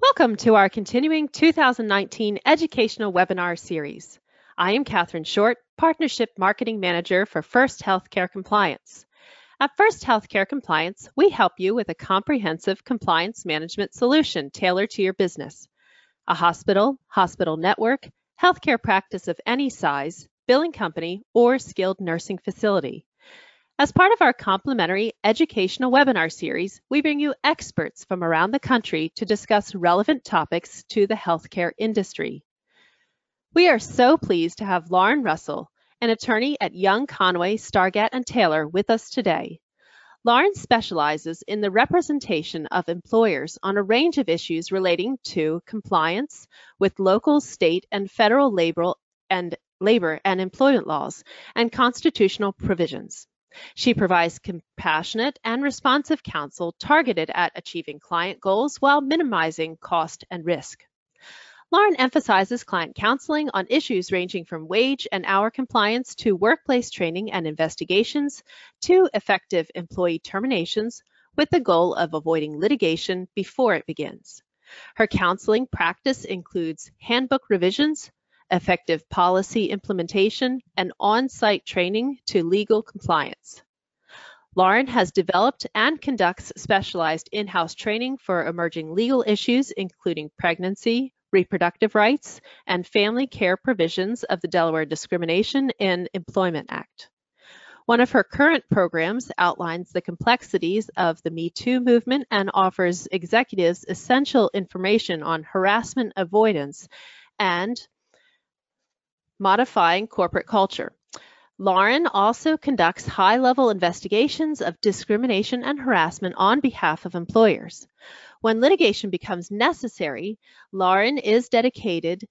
Welcome to our continuing 2019 educational webinar series. I am Catherine Short, Partnership Marketing Manager for First Healthcare Compliance. At First Healthcare Compliance, we help you with a comprehensive compliance management solution tailored to your business. A hospital, hospital network, healthcare practice of any size, billing company, or skilled nursing facility. As part of our complimentary educational webinar series, we bring you experts from around the country to discuss relevant topics to the healthcare industry. We are so pleased to have Lauren Russell, an attorney at Young Conaway, Stargatt and Taylor with us today. Lauren specializes in the representation of employers on a range of issues relating to compliance with local, state, and federal labor and labor and employment laws and constitutional provisions. She provides compassionate and responsive counsel targeted at achieving client goals while minimizing cost and risk. Lauren emphasizes client counseling on issues ranging from wage and hour compliance to workplace training and investigations to effective employee terminations with the goal of avoiding litigation before it begins. Her counseling practice includes handbook revisions, effective policy implementation, and on-site training to legal compliance. Lauren has developed and conducts specialized in-house training for emerging legal issues, including pregnancy, reproductive rights, and family care provisions of the Delaware Discrimination in Employment Act. One of her current programs outlines the complexities of the Me Too movement and offers executives essential information on harassment avoidance and modifying corporate culture. Lauren also conducts high level investigations of discrimination and harassment on behalf of employers. When litigation becomes necessary, Lauren is dedicated.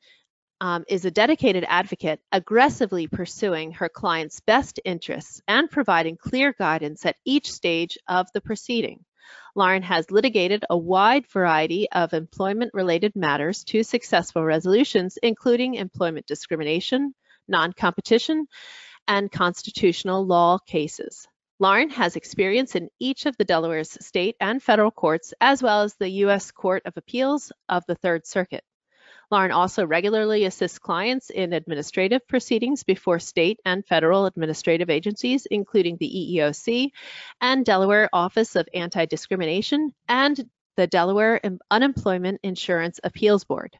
Um, is a dedicated advocate, aggressively pursuing her client's best interests and providing clear guidance at each stage of the proceeding. Lauren has litigated a wide variety of employment-related matters to successful resolutions, including employment discrimination, non-competition, and constitutional law cases. Lauren has experience in each of the Delaware's state and federal courts, as well as the U.S. Court of Appeals of the Third Circuit. Lauren also regularly assists clients in administrative proceedings before state and federal administrative agencies, including the EEOC and Delaware Office of Anti-Discrimination and the Delaware Unemployment Insurance Appeals Board.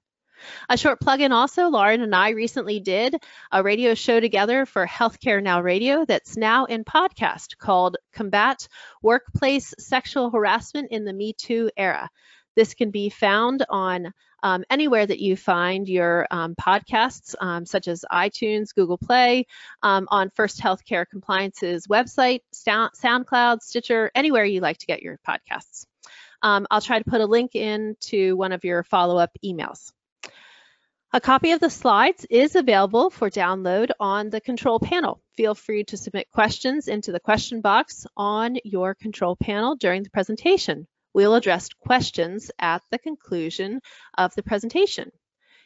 A short plug-in also, Lauren and I recently did a radio show together for Healthcare Now Radio that's now in podcast called Combat Workplace Sexual Harassment in the Me Too Era. This can be found on um, anywhere that you find your um, podcasts, um, such as iTunes, Google Play, um, on First Healthcare Compliance's website, Sound, SoundCloud, Stitcher, anywhere you like to get your podcasts. Um, I'll try to put a link into one of your follow-up emails. A copy of the slides is available for download on the control panel. Feel free to submit questions into the question box on your control panel during the presentation. We'll address questions at the conclusion of the presentation.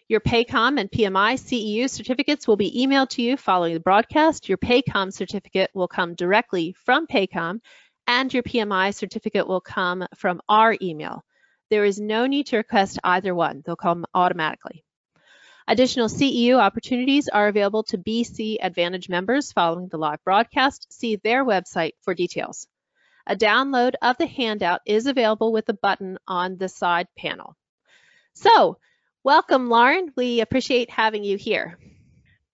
Your PAYCOM and PMI CEU certificates will be emailed to you following the broadcast. Your PAYCOM certificate will come directly from PAYCOM, and your PMI certificate will come from our email. There is no need to request either one. They'll come automatically. Additional CEU opportunities are available to BC Advantage members following the live broadcast. See their website for details. A download of the handout is available with a button on the side panel. So, welcome, Lauren. We appreciate having you here.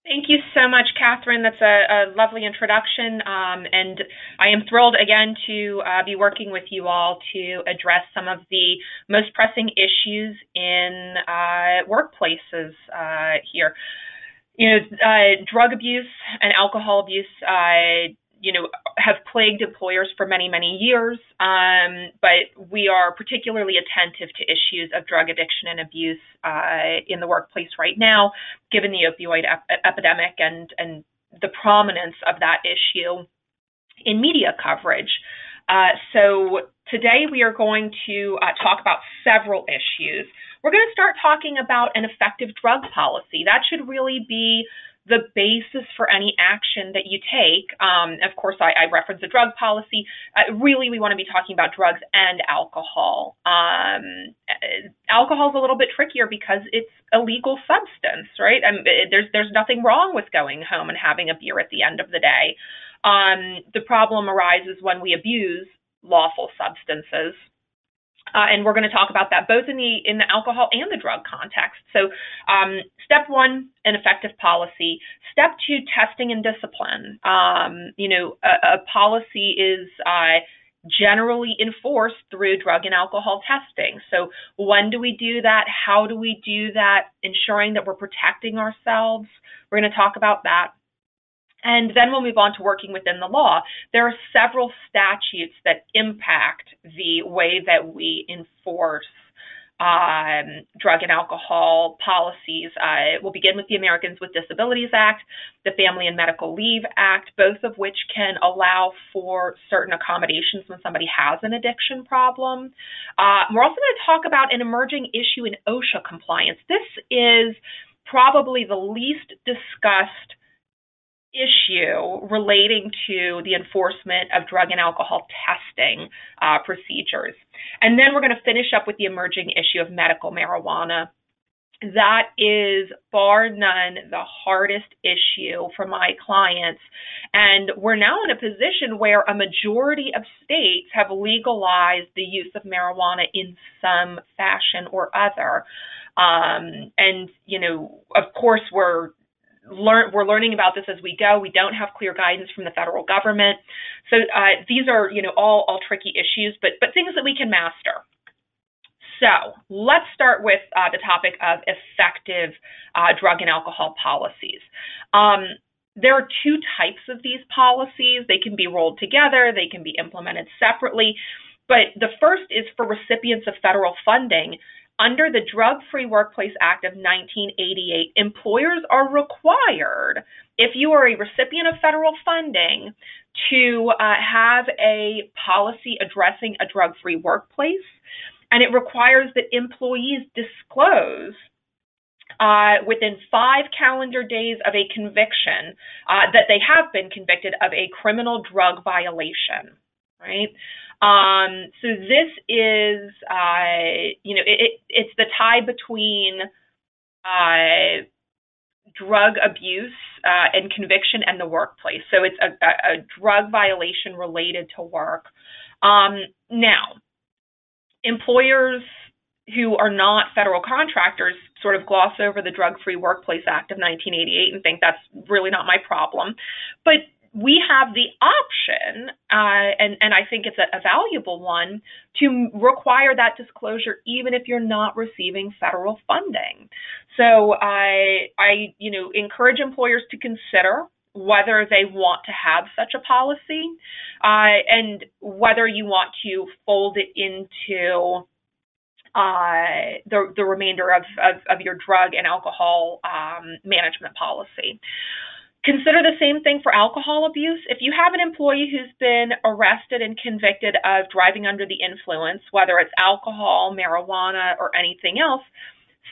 Thank you so much, Catherine. That's a, a lovely introduction. Um, and I am thrilled again to uh, be working with you all to address some of the most pressing issues in uh, workplaces uh, here. You know, uh, drug abuse and alcohol abuse uh, you know, have plagued employers for many, many years. Um, but we are particularly attentive to issues of drug addiction and abuse uh, in the workplace right now, given the opioid ep- epidemic and and the prominence of that issue in media coverage. Uh, so today we are going to uh, talk about several issues. We're going to start talking about an effective drug policy. That should really be the basis for any action that you take. Um, of course, I, I reference the drug policy. Uh, really, we want to be talking about drugs and alcohol. Um, alcohol is a little bit trickier because it's a legal substance, right? Mean, there's there's nothing wrong with going home and having a beer at the end of the day. Um, the problem arises when we abuse lawful substances. Uh, and we're going to talk about that both in the in the alcohol and the drug context. So, um, step one, an effective policy. Step two, testing and discipline. Um, you know, a, a policy is uh, generally enforced through drug and alcohol testing. So, when do we do that? How do we do that? Ensuring that we're protecting ourselves. We're going to talk about that. And then we'll move on to working within the law. There are several statutes that impact the way that we enforce um, drug and alcohol policies. Uh, we'll begin with the Americans with Disabilities Act, the Family and Medical Leave Act, both of which can allow for certain accommodations when somebody has an addiction problem. Uh, we're also going to talk about an emerging issue in OSHA compliance. This is probably the least discussed issue relating to the enforcement of drug and alcohol testing uh, procedures. And then we're going to finish up with the emerging issue of medical marijuana. That is bar none the hardest issue for my clients. And we're now in a position where a majority of states have legalized the use of marijuana in some fashion or other. Um, and, you know, of course, we're learn we're learning about this as we go. We don't have clear guidance from the federal government, so uh, these are you know all all tricky issues, but but things that we can master. So let's start with uh, the topic of effective uh, drug and alcohol policies. Um, there are two types of these policies. They can be rolled together, they can be implemented separately. But the first is for recipients of federal funding under the Drug Free Workplace Act of 1988, employers are required, if you are a recipient of federal funding, to uh, have a policy addressing a drug free workplace. And it requires that employees disclose uh, within five calendar days of a conviction uh, that they have been convicted of a criminal drug violation, right? Um, so this is, uh, you know, it, it, it's the tie between uh, drug abuse uh, and conviction and the workplace. So it's a, a, a drug violation related to work. Um, now, employers who are not federal contractors sort of gloss over the Drug Free Workplace Act of 1988 and think that's really not my problem. But we have the option, uh, and, and I think it's a, a valuable one, to require that disclosure even if you're not receiving federal funding. So I, I, you know, encourage employers to consider whether they want to have such a policy uh, and whether you want to fold it into uh, the, the remainder of, of, of, your drug and alcohol um, management policy. Consider the same thing for alcohol abuse. If you have an employee who's been arrested and convicted of driving under the influence, whether it's alcohol, marijuana, or anything else,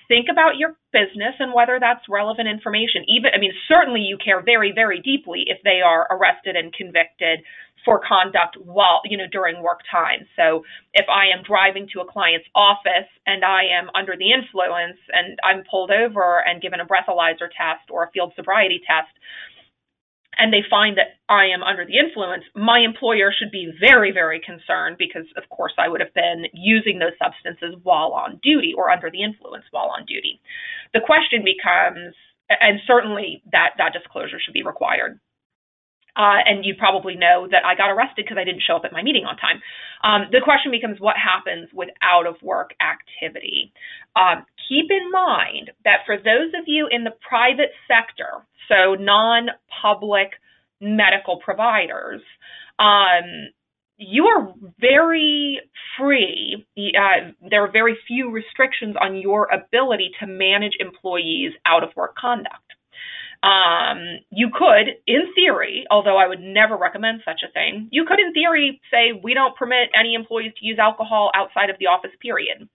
think about your business and whether that's relevant information. Even, I mean, certainly you care very, very deeply if they are arrested and convicted for conduct while, you know, during work time. So if I am driving to a client's office and I am under the influence and I'm pulled over and given a breathalyzer test or a field sobriety test, and they find that I am under the influence, my employer should be very, very concerned because, of course, I would have been using those substances while on duty or under the influence while on duty. The question becomes, and certainly that, that disclosure should be required. Uh, and you probably know that I got arrested because I didn't show up at my meeting on time. Um, the question becomes what happens with out of work activity. Um, keep in mind that for those of you in the private sector, so non public medical providers, um, you are very free. Uh, there are very few restrictions on your ability to manage employees' out of work conduct. Um, you could, in theory, although I would never recommend such a thing, you could, in theory, say we don't permit any employees to use alcohol outside of the office period.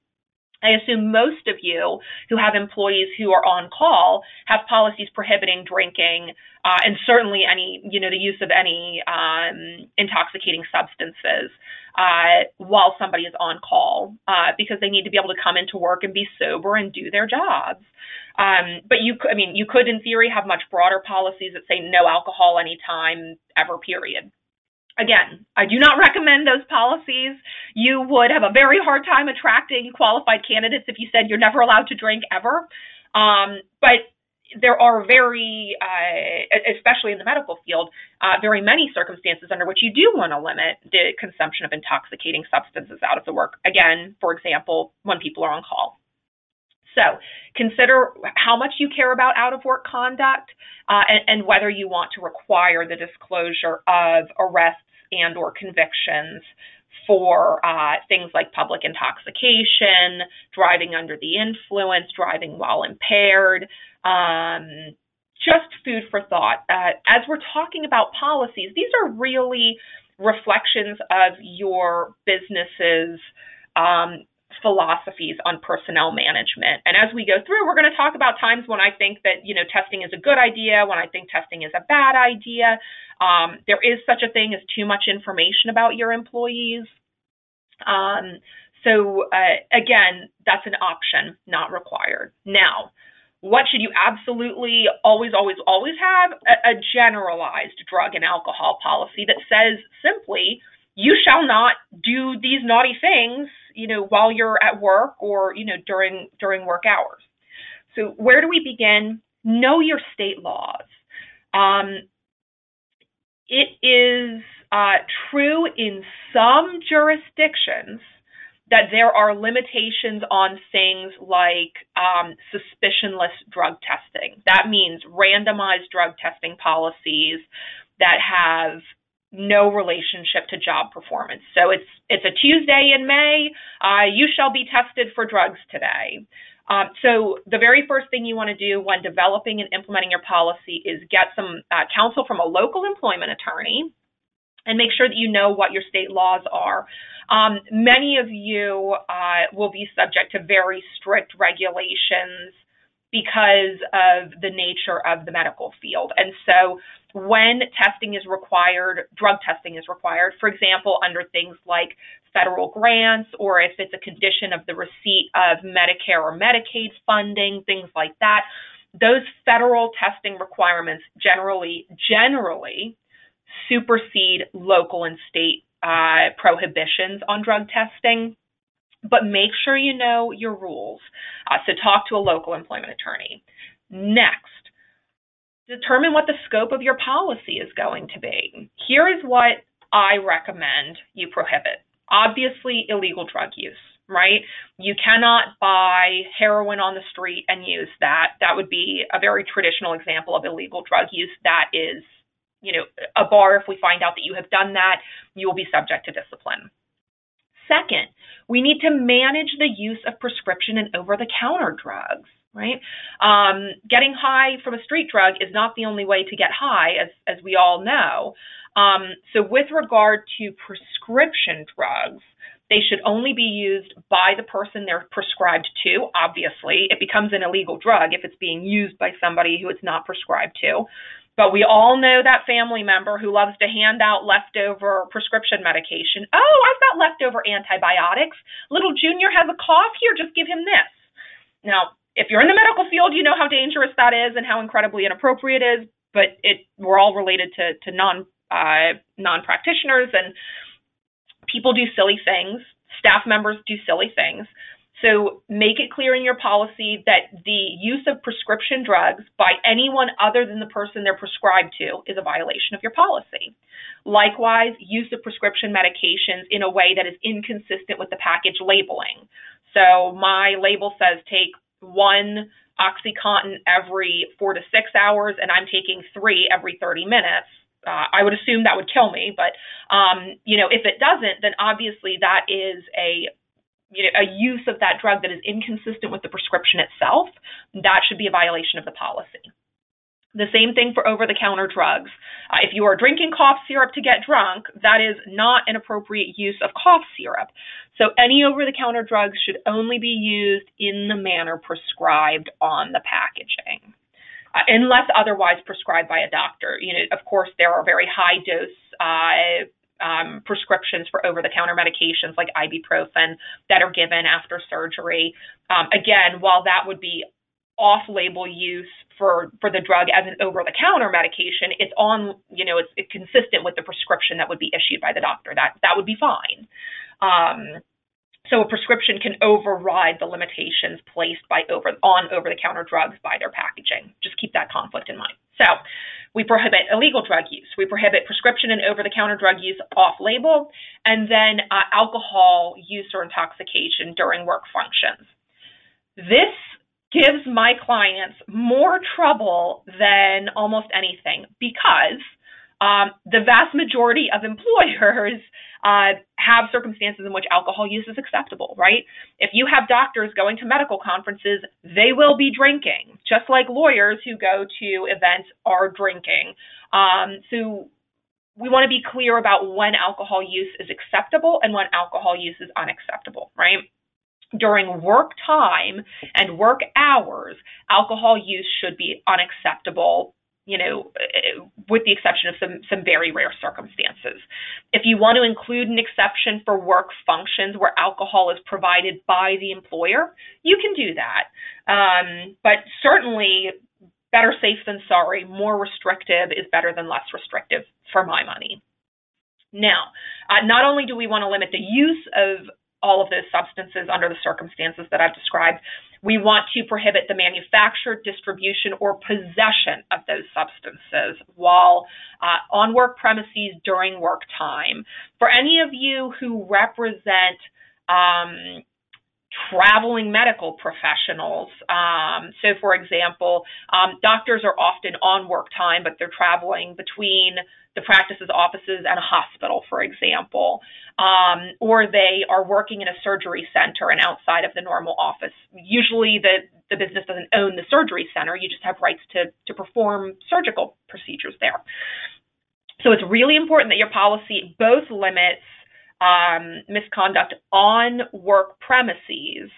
I assume most of you who have employees who are on call have policies prohibiting drinking uh, and certainly any, you know, the use of any um, intoxicating substances uh, while somebody is on call uh, because they need to be able to come into work and be sober and do their jobs. Um, but you, I mean, you could in theory have much broader policies that say no alcohol anytime ever, period. Again, I do not recommend those policies. You would have a very hard time attracting qualified candidates if you said you're never allowed to drink ever. Um, but there are very, uh, especially in the medical field, uh, very many circumstances under which you do want to limit the consumption of intoxicating substances out of the work. Again, for example, when people are on call. So consider how much you care about out of work conduct uh, and, and, whether you want to require the disclosure of arrests and or convictions for uh, things like public intoxication, driving under the influence, driving while impaired, um, just food for thought. Uh, as we're talking about policies, these are really reflections of your business's um, philosophies on personnel management. And as we go through, we're going to talk about times when I think that, you know, testing is a good idea, when I think testing is a bad idea. Um, there is such a thing as too much information about your employees. Um, so uh, again, that's an option, not required. Now, what should you absolutely always, always, always have? A, a generalized drug and alcohol policy that says simply, you shall not do these naughty things you know, while you're at work or, you know, during during work hours. So where do we begin? Know your state laws. Um, it is uh, true in some jurisdictions that there are limitations on things like um, suspicionless drug testing. That means randomized drug testing policies that have no relationship to job performance. So it's it's a Tuesday in May. Uh, you shall be tested for drugs today. Um, so the very first thing you want to do when developing and implementing your policy is get some uh, counsel from a local employment attorney and make sure that you know what your state laws are. Um, many of you uh, will be subject to very strict regulations because of the nature of the medical field. And so when testing is required, drug testing is required, for example, under things like federal grants or if it's a condition of the receipt of Medicare or Medicaid funding, things like that. Those federal testing requirements generally, generally supersede local and state uh, prohibitions on drug testing. But make sure you know your rules. Uh, so talk to a local employment attorney. Next, determine what the scope of your policy is going to be. Here is what I recommend you prohibit. Obviously, illegal drug use, right? You cannot buy heroin on the street and use that. That would be a very traditional example of illegal drug use. That is, you know, a bar. If we find out that you have done that, you will be subject to discipline. Second, we need to manage the use of prescription and over the counter drugs right? Um, getting high from a street drug is not the only way to get high, as, as we all know. Um, so, with regard to prescription drugs, they should only be used by the person they're prescribed to. Obviously, it becomes an illegal drug if it's being used by somebody who it's not prescribed to. But we all know that family member who loves to hand out leftover prescription medication. Oh, I've got leftover antibiotics. Little Junior has a cough. Here, just give him this. Now, if you're in the medical field, you know how dangerous that is and how incredibly inappropriate it is. But it we're all related to to non uh, non practitioners and people do silly things. Staff members do silly things. So make it clear in your policy that the use of prescription drugs by anyone other than the person they're prescribed to is a violation of your policy. Likewise, use of prescription medications in a way that is inconsistent with the package labeling. So my label says take one OxyContin every four to six hours, and I'm taking three every 30 minutes. Uh, I would assume that would kill me, but um, you know, if it doesn't, then obviously that is a you know, a use of that drug that is inconsistent with the prescription itself. That should be a violation of the policy. The same thing for over the counter drugs. Uh, if you are drinking cough syrup to get drunk, that is not an appropriate use of cough syrup. So any over the counter drugs should only be used in the manner prescribed on the packaging. Uh, unless otherwise prescribed by a doctor. You know, of course, there are very high dose uh, um, prescriptions for over the counter medications like ibuprofen that are given after surgery. Um, again, while that would be off label use for for the drug as an over the counter medication it's on you know it's, it's, consistent with the prescription that would be issued by the doctor that that would be fine um, so a prescription can override the limitations placed by over on over the counter drugs by their packaging. Just keep that conflict in mind. So we prohibit illegal drug use. We prohibit prescription and over the counter drug use off label and then uh, alcohol use or intoxication during work functions. This gives my clients more trouble than almost anything because um, the vast majority of employers uh, have circumstances in which alcohol use is acceptable, right? If you have doctors going to medical conferences, they will be drinking, just like lawyers who go to events are drinking. Um, so we want to be clear about when alcohol use is acceptable and when alcohol use is unacceptable, right? during work time and work hours, alcohol use should be unacceptable, you know, with the exception of some, some very rare circumstances. If you want to include an exception for work functions where alcohol is provided by the employer, you can do that. Um, but certainly, better safe than sorry, more restrictive is better than less restrictive for my money. Now, uh, not only do we want to limit the use of all of those substances under the circumstances that I've described. We want to prohibit the manufacture, distribution, or possession of those substances while uh, on work premises during work time. For any of you who represent um, traveling medical professionals. Um, so, for example, um, doctors are often on work time, but they're traveling between the practice's offices and a hospital, for example, um, or they are working in a surgery center and outside of the normal office. Usually, the the business doesn't own the surgery center; you just have rights to to perform surgical procedures there. So, it's really important that your policy both limits um, misconduct on work premises.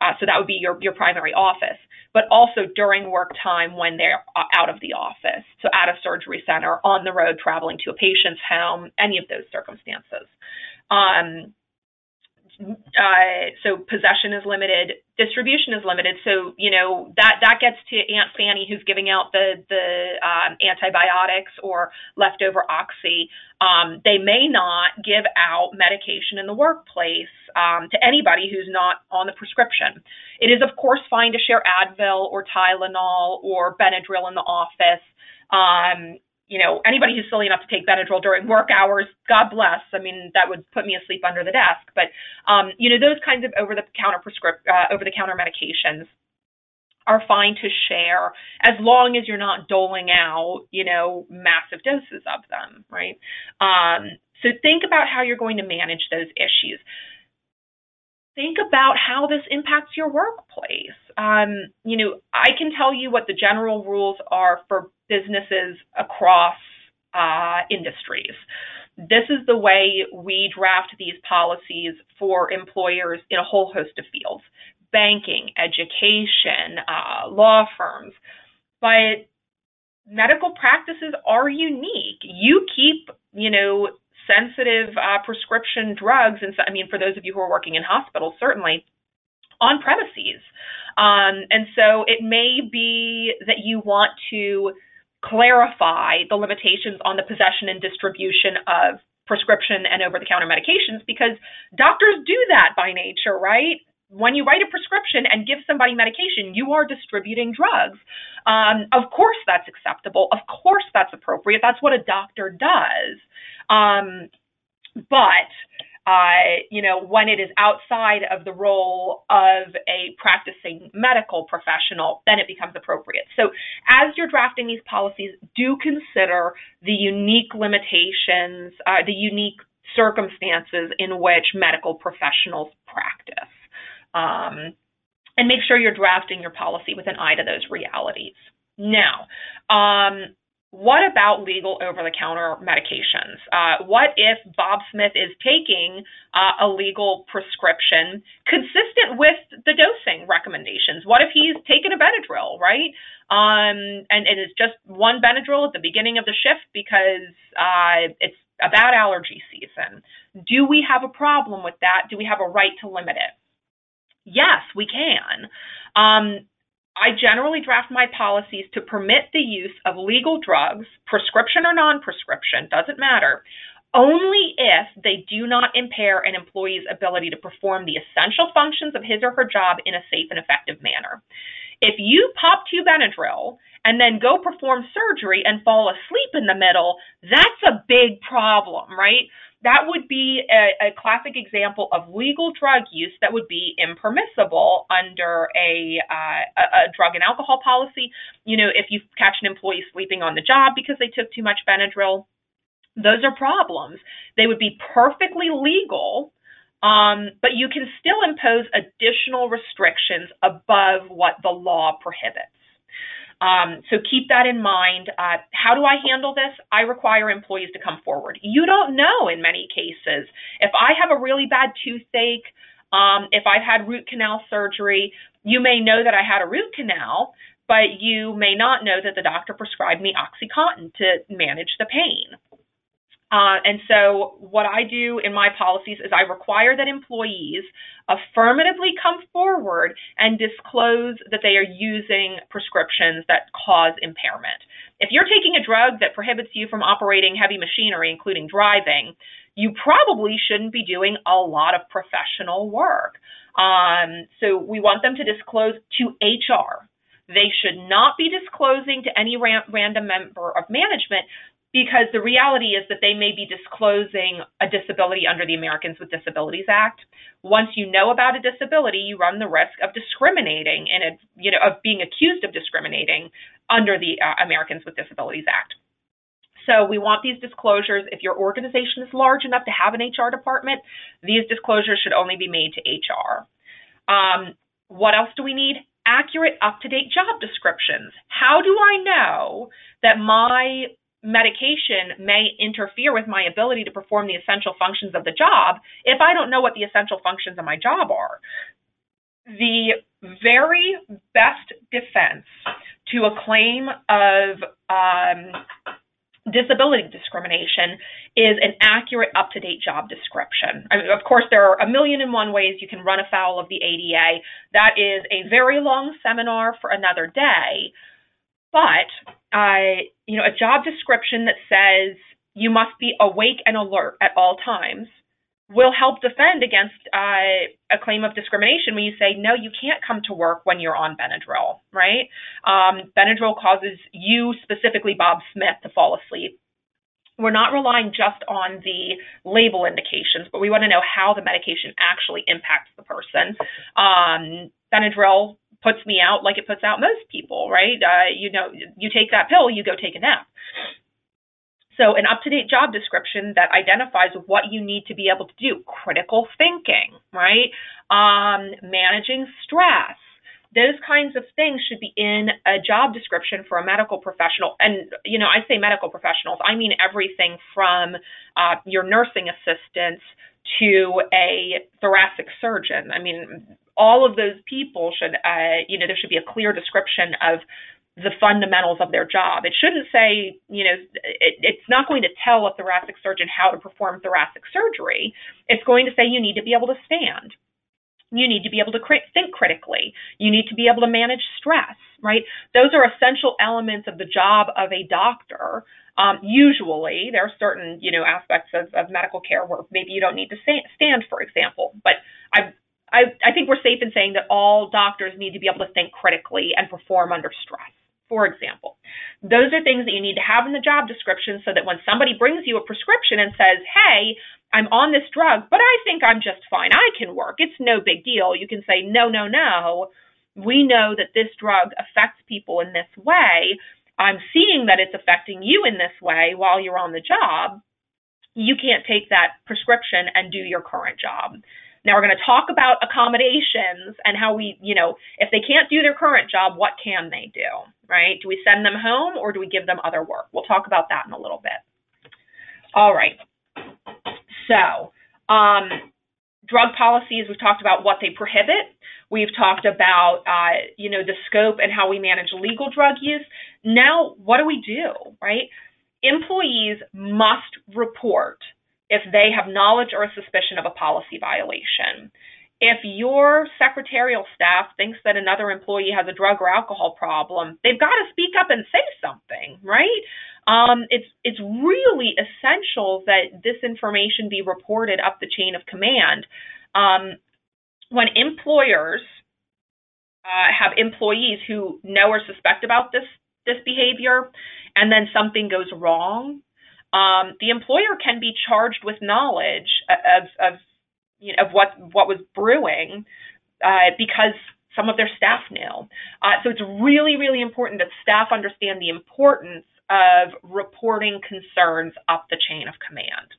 Uh, so that would be your, your primary office, but also during work time when they're uh, out of the office. So at a surgery center, on the road, traveling to a patient's home, any of those circumstances. Um, uh, so possession is limited, distribution is limited. So you know that that gets to Aunt Fanny who's giving out the the um, antibiotics or leftover oxy. Um, they may not give out medication in the workplace um, to anybody who's not on the prescription. It is of course fine to share Advil or Tylenol or Benadryl in the office. Um, you know, anybody who's silly enough to take Benadryl during work hours, God bless. I mean, that would put me asleep under the desk. But, um, you know, those kinds of over-the-counter prescript, uh, over-the-counter medications are fine to share as long as you're not doling out, you know, massive doses of them, right? Um, so think about how you're going to manage those issues. Think about how this impacts your workplace. Um, you know, I can tell you what the general rules are for businesses across uh, industries. This is the way we draft these policies for employers in a whole host of fields banking, education, uh, law firms. But medical practices are unique. You keep, you know, sensitive uh, prescription drugs, and so, I mean, for those of you who are working in hospitals, certainly on premises. Um, and so it may be that you want to clarify the limitations on the possession and distribution of prescription and over the counter medications because doctors do that by nature, right? When you write a prescription and give somebody medication, you are distributing drugs. Um, of course, that's acceptable. Of course, that's appropriate. That's what a doctor does. Um, but uh, you know, when it is outside of the role of a practicing medical professional, then it becomes appropriate. So, as you're drafting these policies, do consider the unique limitations, uh, the unique circumstances in which medical professionals practice. Um, and make sure you're drafting your policy with an eye to those realities. Now, um, what about legal over the counter medications? Uh, what if Bob Smith is taking uh, a legal prescription consistent with the dosing recommendations? What if he's taken a Benadryl, right? Um, and, and it's just one Benadryl at the beginning of the shift because uh, it's a bad allergy season. Do we have a problem with that? Do we have a right to limit it? Yes, we can. Um, I generally draft my policies to permit the use of legal drugs, prescription or non prescription, doesn't matter, only if they do not impair an employee's ability to perform the essential functions of his or her job in a safe and effective manner. If you pop two Benadryl and then go perform surgery and fall asleep in the middle, that's a big problem, right? That would be a, a, classic example of legal drug use that would be impermissible under a, uh, a, drug and alcohol policy. You know, if you catch an employee sleeping on the job because they took too much Benadryl, those are problems. They would be perfectly legal, um, but you can still impose additional restrictions above what the law prohibits. Um, so keep that in mind. Uh, how do I handle this? I require employees to come forward. You don't know in many cases. If I have a really bad toothache, um, if I've had root canal surgery, you may know that I had a root canal, but you may not know that the doctor prescribed me OxyContin to manage the pain. Uh, and so, what I do in my policies is I require that employees affirmatively come forward and disclose that they are using prescriptions that cause impairment. If you're taking a drug that prohibits you from operating heavy machinery, including driving, you probably shouldn't be doing a lot of professional work. Um, so, we want them to disclose to HR. They should not be disclosing to any ran- random member of management because the reality is that they may be disclosing a disability under the Americans with Disabilities Act. Once you know about a disability, you run the risk of discriminating and you know of being accused of discriminating under the uh, Americans with Disabilities Act. So we want these disclosures. If your organization is large enough to have an HR department, these disclosures should only be made to HR. Um, what else do we need? Accurate, up to date job descriptions. How do I know that my medication may interfere with my ability to perform the essential functions of the job if I don't know what the essential functions of my job are. The very best defense to a claim of um, disability discrimination is an accurate, up to date job description. I mean, of course, there are a million and one ways you can run afoul of the ADA. That is a very long seminar for another day. But uh, you know, a job description that says you must be awake and alert at all times will help defend against uh, a claim of discrimination when you say, no, you can't come to work when you're on Benadryl, right? Um, Benadryl causes you, specifically Bob Smith, to fall asleep. We're not relying just on the label indications, but we want to know how the medication actually impacts the person. Um, Benadryl puts me out like it puts out most people, right? Uh, you know, you take that pill, you go take a nap. So, an up to date job description that identifies what you need to be able to do critical thinking, right? Um, managing stress. Those kinds of things should be in a job description for a medical professional. And, you know, I say medical professionals, I mean everything from uh, your nursing assistants to a thoracic surgeon. I mean, all of those people should, uh, you know, there should be a clear description of the fundamentals of their job. It shouldn't say, you know, it, it's not going to tell a thoracic surgeon how to perform thoracic surgery. It's going to say you need to be able to stand. You need to be able to think critically. You need to be able to manage stress, right? Those are essential elements of the job of a doctor. Um, usually, there are certain, you know, aspects of, of medical care where maybe you don't need to stand, for example. But I've I, I think we're safe in saying that all doctors need to be able to think critically and perform under stress, for example. Those are things that you need to have in the job description so that when somebody brings you a prescription and says, hey, I'm on this drug, but I think I'm just fine. I can work. It's no big deal. You can say, no, no, no. We know that this drug affects people in this way. I'm seeing that it's affecting you in this way while you're on the job. You can't take that prescription and do your current job. Now we're going to talk about accommodations and how we, you know, if they can't do their current job, what can they do, right? Do we send them home or do we give them other work? We'll talk about that in a little bit. All right. So, um, drug policies, we've talked about what they prohibit. We've talked about, uh, you know, the scope and how we manage legal drug use. Now, what do we do, right? Employees must report if they have knowledge or a suspicion of a policy violation. If your secretarial staff thinks that another employee has a drug or alcohol problem, they've got to speak up and say something, right? Um, it's it's really essential that this information be reported up the chain of command. Um, when employers uh, have employees who know or suspect about this this behavior, and then something goes wrong, um, the employer can be charged with knowledge of, of you know of what what was brewing uh, because some of their staff knew. Uh, so it's really really important that staff understand the importance of reporting concerns up the chain of command.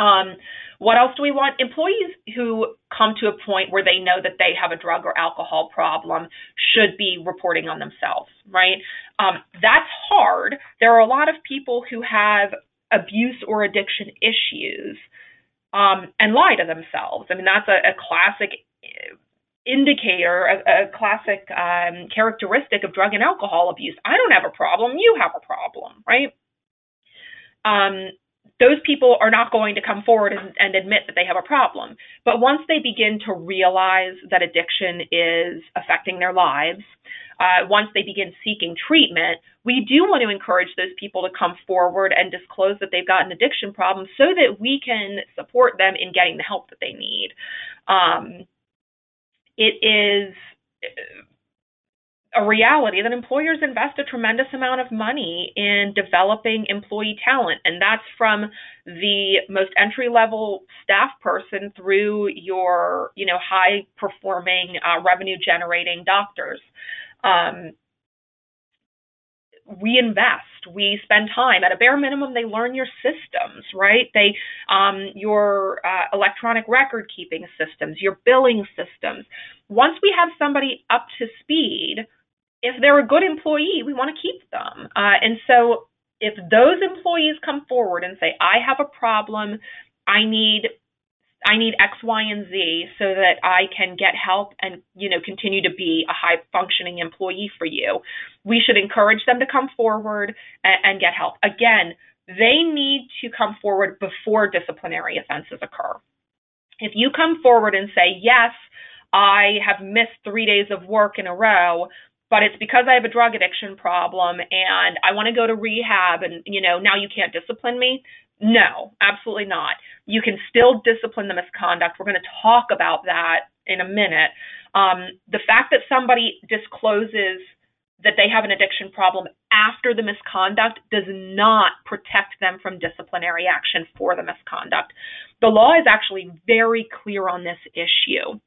Um, what else do we want? Employees who come to a point where they know that they have a drug or alcohol problem should be reporting on themselves, right? Um, that's hard. There are a lot of people who have abuse or addiction issues um, and lie to themselves. I mean, that's a, a classic indicator, a, a classic um, characteristic of drug and alcohol abuse. I don't have a problem. You have a problem, right? Um, those people are not going to come forward and, and, admit that they have a problem. But once they begin to realize that addiction is affecting their lives, uh, once they begin seeking treatment, we do want to encourage those people to come forward and disclose that they've got an addiction problem so that we can support them in getting the help that they need. Um, it is a reality that employers invest a tremendous amount of money in developing employee talent, and that's from the most entry level staff person through your, you know, high performing uh, revenue generating doctors. Um, we invest. We spend time. At a bare minimum they learn your systems right? They um, your uh, electronic record keeping systems your billing systems. Once we have somebody up to speed if they're a good employee, we want to keep them. Uh, and so if those employees come forward and say, I have a problem, I need I need X, Y, and Z so that I can get help and you know continue to be a high functioning employee for you. We should encourage them to come forward and, and get help. Again, they need to come forward before disciplinary offenses occur. If you come forward and say, "Yes, I have missed 3 days of work in a row, but it's because I have a drug addiction problem and I want to go to rehab and you know now you can't discipline me? No absolutely not. You can still discipline the misconduct. We're going to talk about that in a minute. Um, the fact that somebody discloses that they have an addiction problem after the misconduct does not protect them from disciplinary action for the misconduct. The law is actually very clear on this issue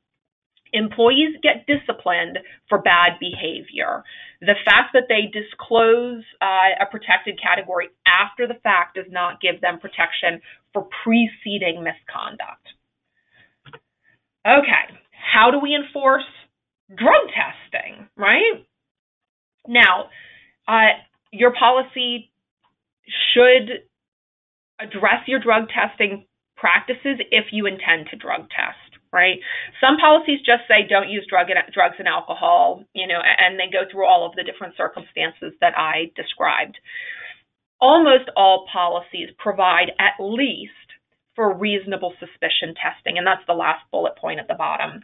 employees get disciplined for bad behavior. The fact that they disclose uh, a protected category after the fact does not give them protection for preceding misconduct. Okay, how do we enforce drug testing, right? Now, uh, your policy should address your drug testing practices if you intend to drug test right? Some policies just say don't use drug and, drugs and alcohol, you know, and they go through all of the different circumstances that I described. Almost all policies provide at least for reasonable suspicion testing, and that's the last bullet point at the bottom.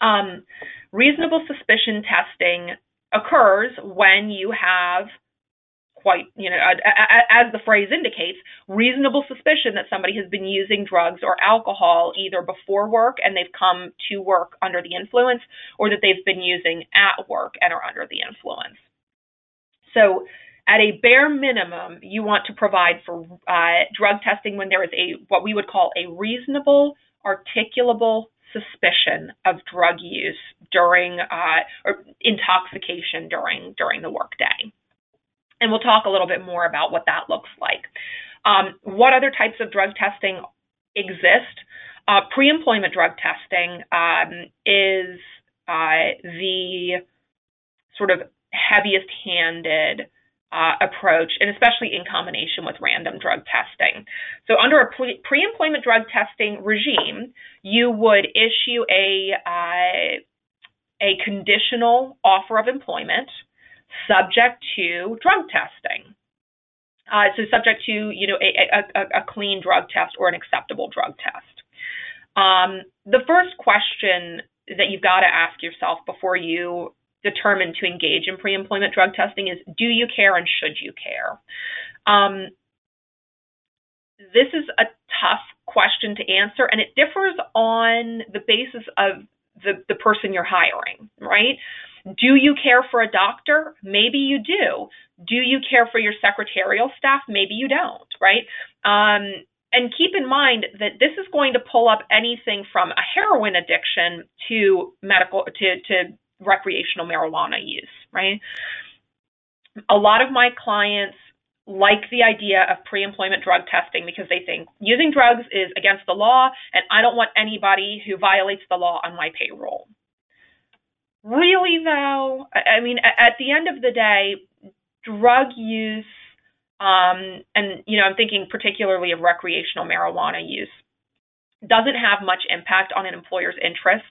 Um, reasonable suspicion testing occurs when you have quite, you know, as the phrase indicates, reasonable suspicion that somebody has been using drugs or alcohol either before work and they've come to work under the influence, or that they've been using at work and are under the influence. So, at a bare minimum, you want to provide for uh, drug testing when there is a what we would call a reasonable, articulable suspicion of drug use during uh, or intoxication during during the workday. And we'll talk a little bit more about what that looks like. Um, what other types of drug testing exist? Uh, pre-employment drug testing um, is uh, the sort of heaviest handed uh, approach, and especially in combination with random drug testing. So, under a pre employment drug testing regime, you would issue a, uh, a conditional offer of employment subject to drug testing. Uh, so, subject to you know a, a, a, clean drug test or an acceptable drug test. Um, the first question that you've got to ask yourself before you determine to engage in pre-employment drug testing is do you care and should you care? Um, this is a tough question to answer and it differs on the basis of the, the person you're hiring, right? Do you care for a doctor? Maybe you do. Do you care for your secretarial staff? Maybe you don't, right? Um, and keep in mind that this is going to pull up anything from a heroin addiction to medical to, to recreational marijuana use, right? A lot of my clients like the idea of pre-employment drug testing because they think using drugs is against the law and I don't want anybody who violates the law on my payroll. Really though, I mean at the end of the day, drug use um, and you know, I'm thinking particularly of recreational marijuana use, doesn't have much impact on an employer's interests.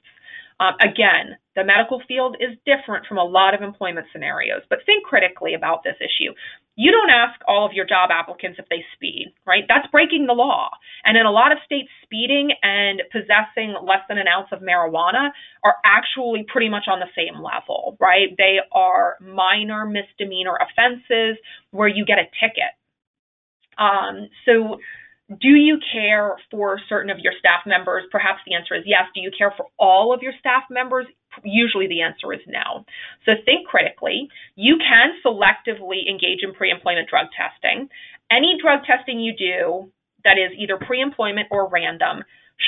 Um, again, the medical field is different from a lot of employment scenarios, but think critically about this issue. You don't ask all of your job applicants if they speed, right? That's breaking the law. And in a lot of states, speeding and possessing less than an ounce of marijuana are actually pretty much on the same level, right? They are minor misdemeanor offenses where you get a ticket. Um, so, do you care for certain of your staff members? Perhaps the answer is yes. Do you care for all of your staff members? Usually the answer is no. So think critically. You can selectively engage in pre employment drug testing. Any drug testing you do that is either pre employment or random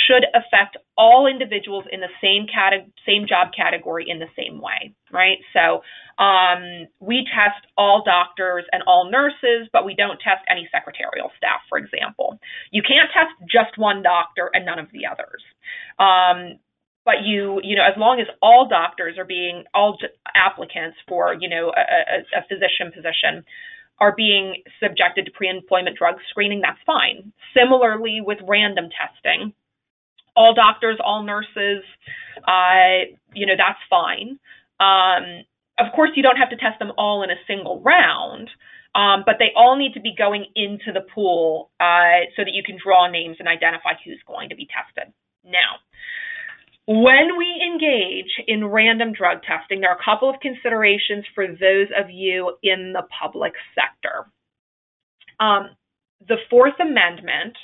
should affect all individuals in the same cate- same job category in the same way, right? So um, we test all doctors and all nurses, but we don't test any secretarial staff, for example. You can't test just one doctor and none of the others. Um, but you, you know, as long as all doctors are being, all applicants for, you know, a, a, physician position are being subjected to pre-employment drug screening, that's fine. Similarly with random testing, all doctors, all nurses, uh, you know, that's fine. Um, of course, you don't have to test them all in a single round, um, but they all need to be going into the pool uh, so that you can draw names and identify who's going to be tested. Now, when we engage in random drug testing, there are a couple of considerations for those of you in the public sector. Um, the Fourth Amendment,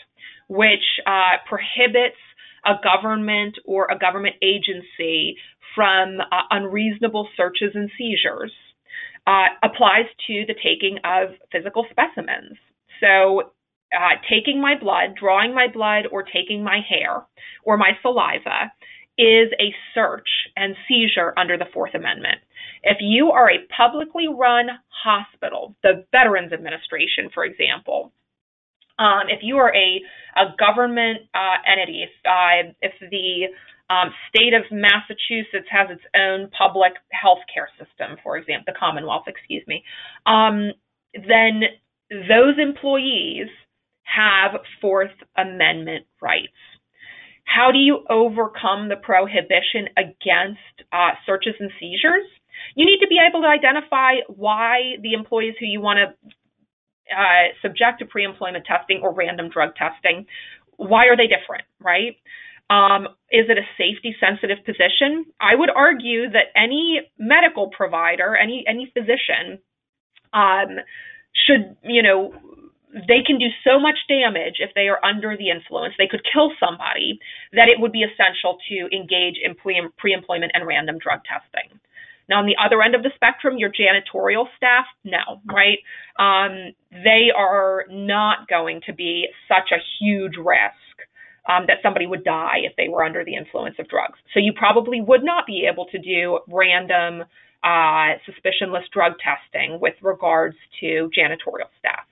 which uh, prohibits a government or a government agency from uh, unreasonable searches and seizures uh, applies to the taking of physical specimens. So, uh, taking my blood, drawing my blood, or taking my hair or my saliva is a search and seizure under the Fourth Amendment. If you are a publicly run hospital, the Veterans Administration, for example, um, if you are a, a government uh, entity, if, uh, if the um, state of Massachusetts has its own public health care system, for example, the Commonwealth, excuse me, um, then those employees have Fourth Amendment rights. How do you overcome the prohibition against uh, searches and seizures? You need to be able to identify why the employees who you want to uh, subject to pre-employment testing or random drug testing, why are they different, right? Um, is it a safety sensitive position? I would argue that any medical provider, any any physician, um, should you know they can do so much damage if they are under the influence. They could kill somebody that it would be essential to engage in pre employment and random drug testing. Now, on the other end of the spectrum, your janitorial staff, no, right? Um, they are not going to be such a huge risk um, that somebody would die if they were under the influence of drugs. So you probably would not be able to do random uh, suspicionless drug testing with regards to janitorial staff.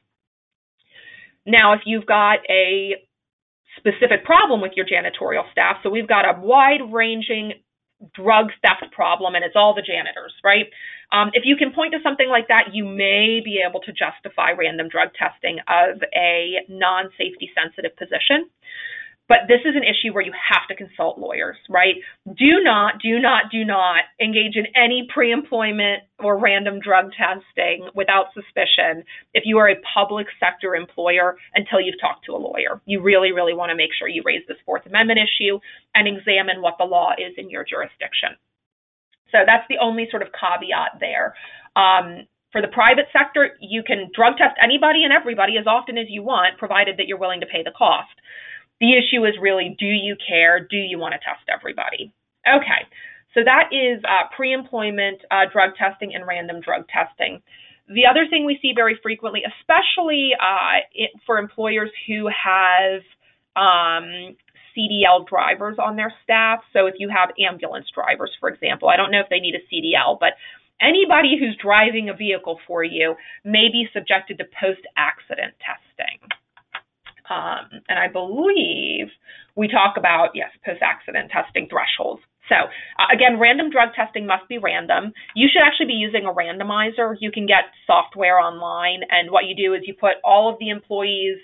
Now, if you've got a specific problem with your janitorial staff. So we've got a wide ranging drug theft problem and it's all the janitors, right? Um, if you can point to something like that, you may be able to justify random drug testing of a non safety sensitive position. But this is an issue where you have to consult lawyers, right? Do not, do not, do not engage in any pre employment or random drug testing without suspicion if you are a public sector employer until you've talked to a lawyer. You really, really want to make sure you raise this Fourth Amendment issue and examine what the law is in your jurisdiction. So that's the only sort of caveat there. Um, for the private sector, you can drug test anybody and everybody as often as you want, provided that you're willing to pay the cost. The issue is really do you care? Do you want to test everybody? Okay, so that is uh, pre employment uh, drug testing and random drug testing. The other thing we see very frequently, especially uh, it, for employers who have um, CDL drivers on their staff. So if you have ambulance drivers, for example, I don't know if they need a CDL, but anybody who's driving a vehicle for you may be subjected to post accident testing. Um, and I believe we talk about, yes, post accident testing thresholds. So, uh, again, random drug testing must be random. You should actually be using a randomizer. You can get software online, and what you do is you put all of the employees'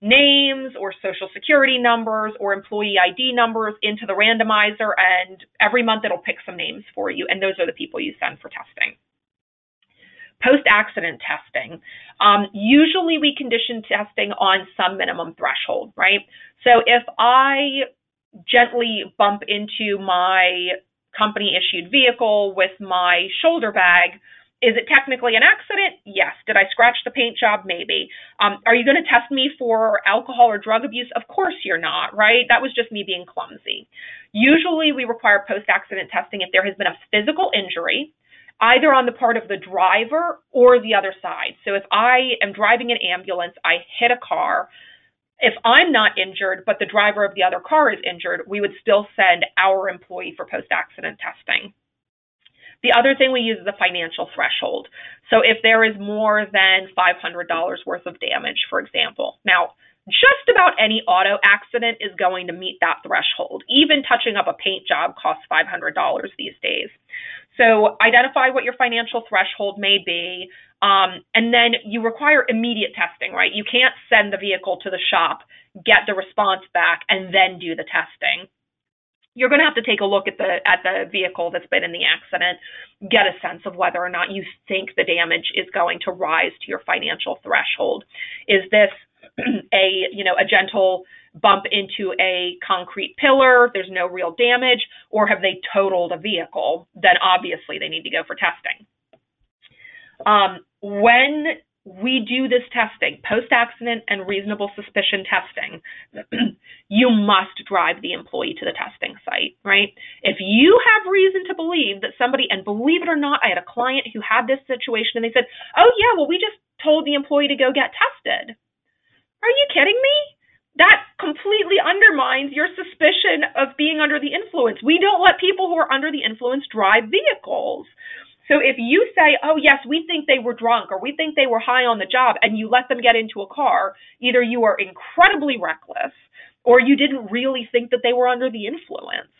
names or social security numbers or employee ID numbers into the randomizer, and every month it'll pick some names for you, and those are the people you send for testing post accident testing. Um, usually we condition testing on some minimum threshold, right? So if I gently bump into my company issued vehicle with my shoulder bag, is it technically an accident? Yes. Did I scratch the paint job? Maybe. Um, are you going to test me for alcohol or drug abuse? Of course you're not, right? That was just me being clumsy. Usually we require post accident testing if there has been a physical injury, either on the part of the driver or the other side. So if I am driving an ambulance, I hit a car. If I'm not injured, but the driver of the other car is injured, we would still send our employee for post accident testing. The other thing we use is a financial threshold. So if there is more than $500 worth of damage, for example. Now, just about any auto accident is going to meet that threshold. Even touching up a paint job costs $500 these days. So identify what your financial threshold may be, um, and then you require immediate testing, right? You can't send the vehicle to the shop, get the response back, and then do the testing. You're going to have to take a look at the at the vehicle that's been in the accident, get a sense of whether or not you think the damage is going to rise to your financial threshold. Is this a you know a gentle bump into a concrete pillar, there's no real damage, or have they totaled a vehicle, then obviously they need to go for testing. Um, when we do this testing, post accident and reasonable suspicion testing, you must drive the employee to the testing site, right? If you have reason to believe that somebody, and believe it or not, I had a client who had this situation and they said, oh, yeah, well, we just told the employee to go get tested. Are you kidding me? That completely undermines your suspicion of being under the influence. We don't let people who are under the influence drive vehicles. So if you say, oh, yes, we think they were drunk or we think they were high on the job, and you let them get into a car, either you are incredibly reckless or you didn't really think that they were under the influence.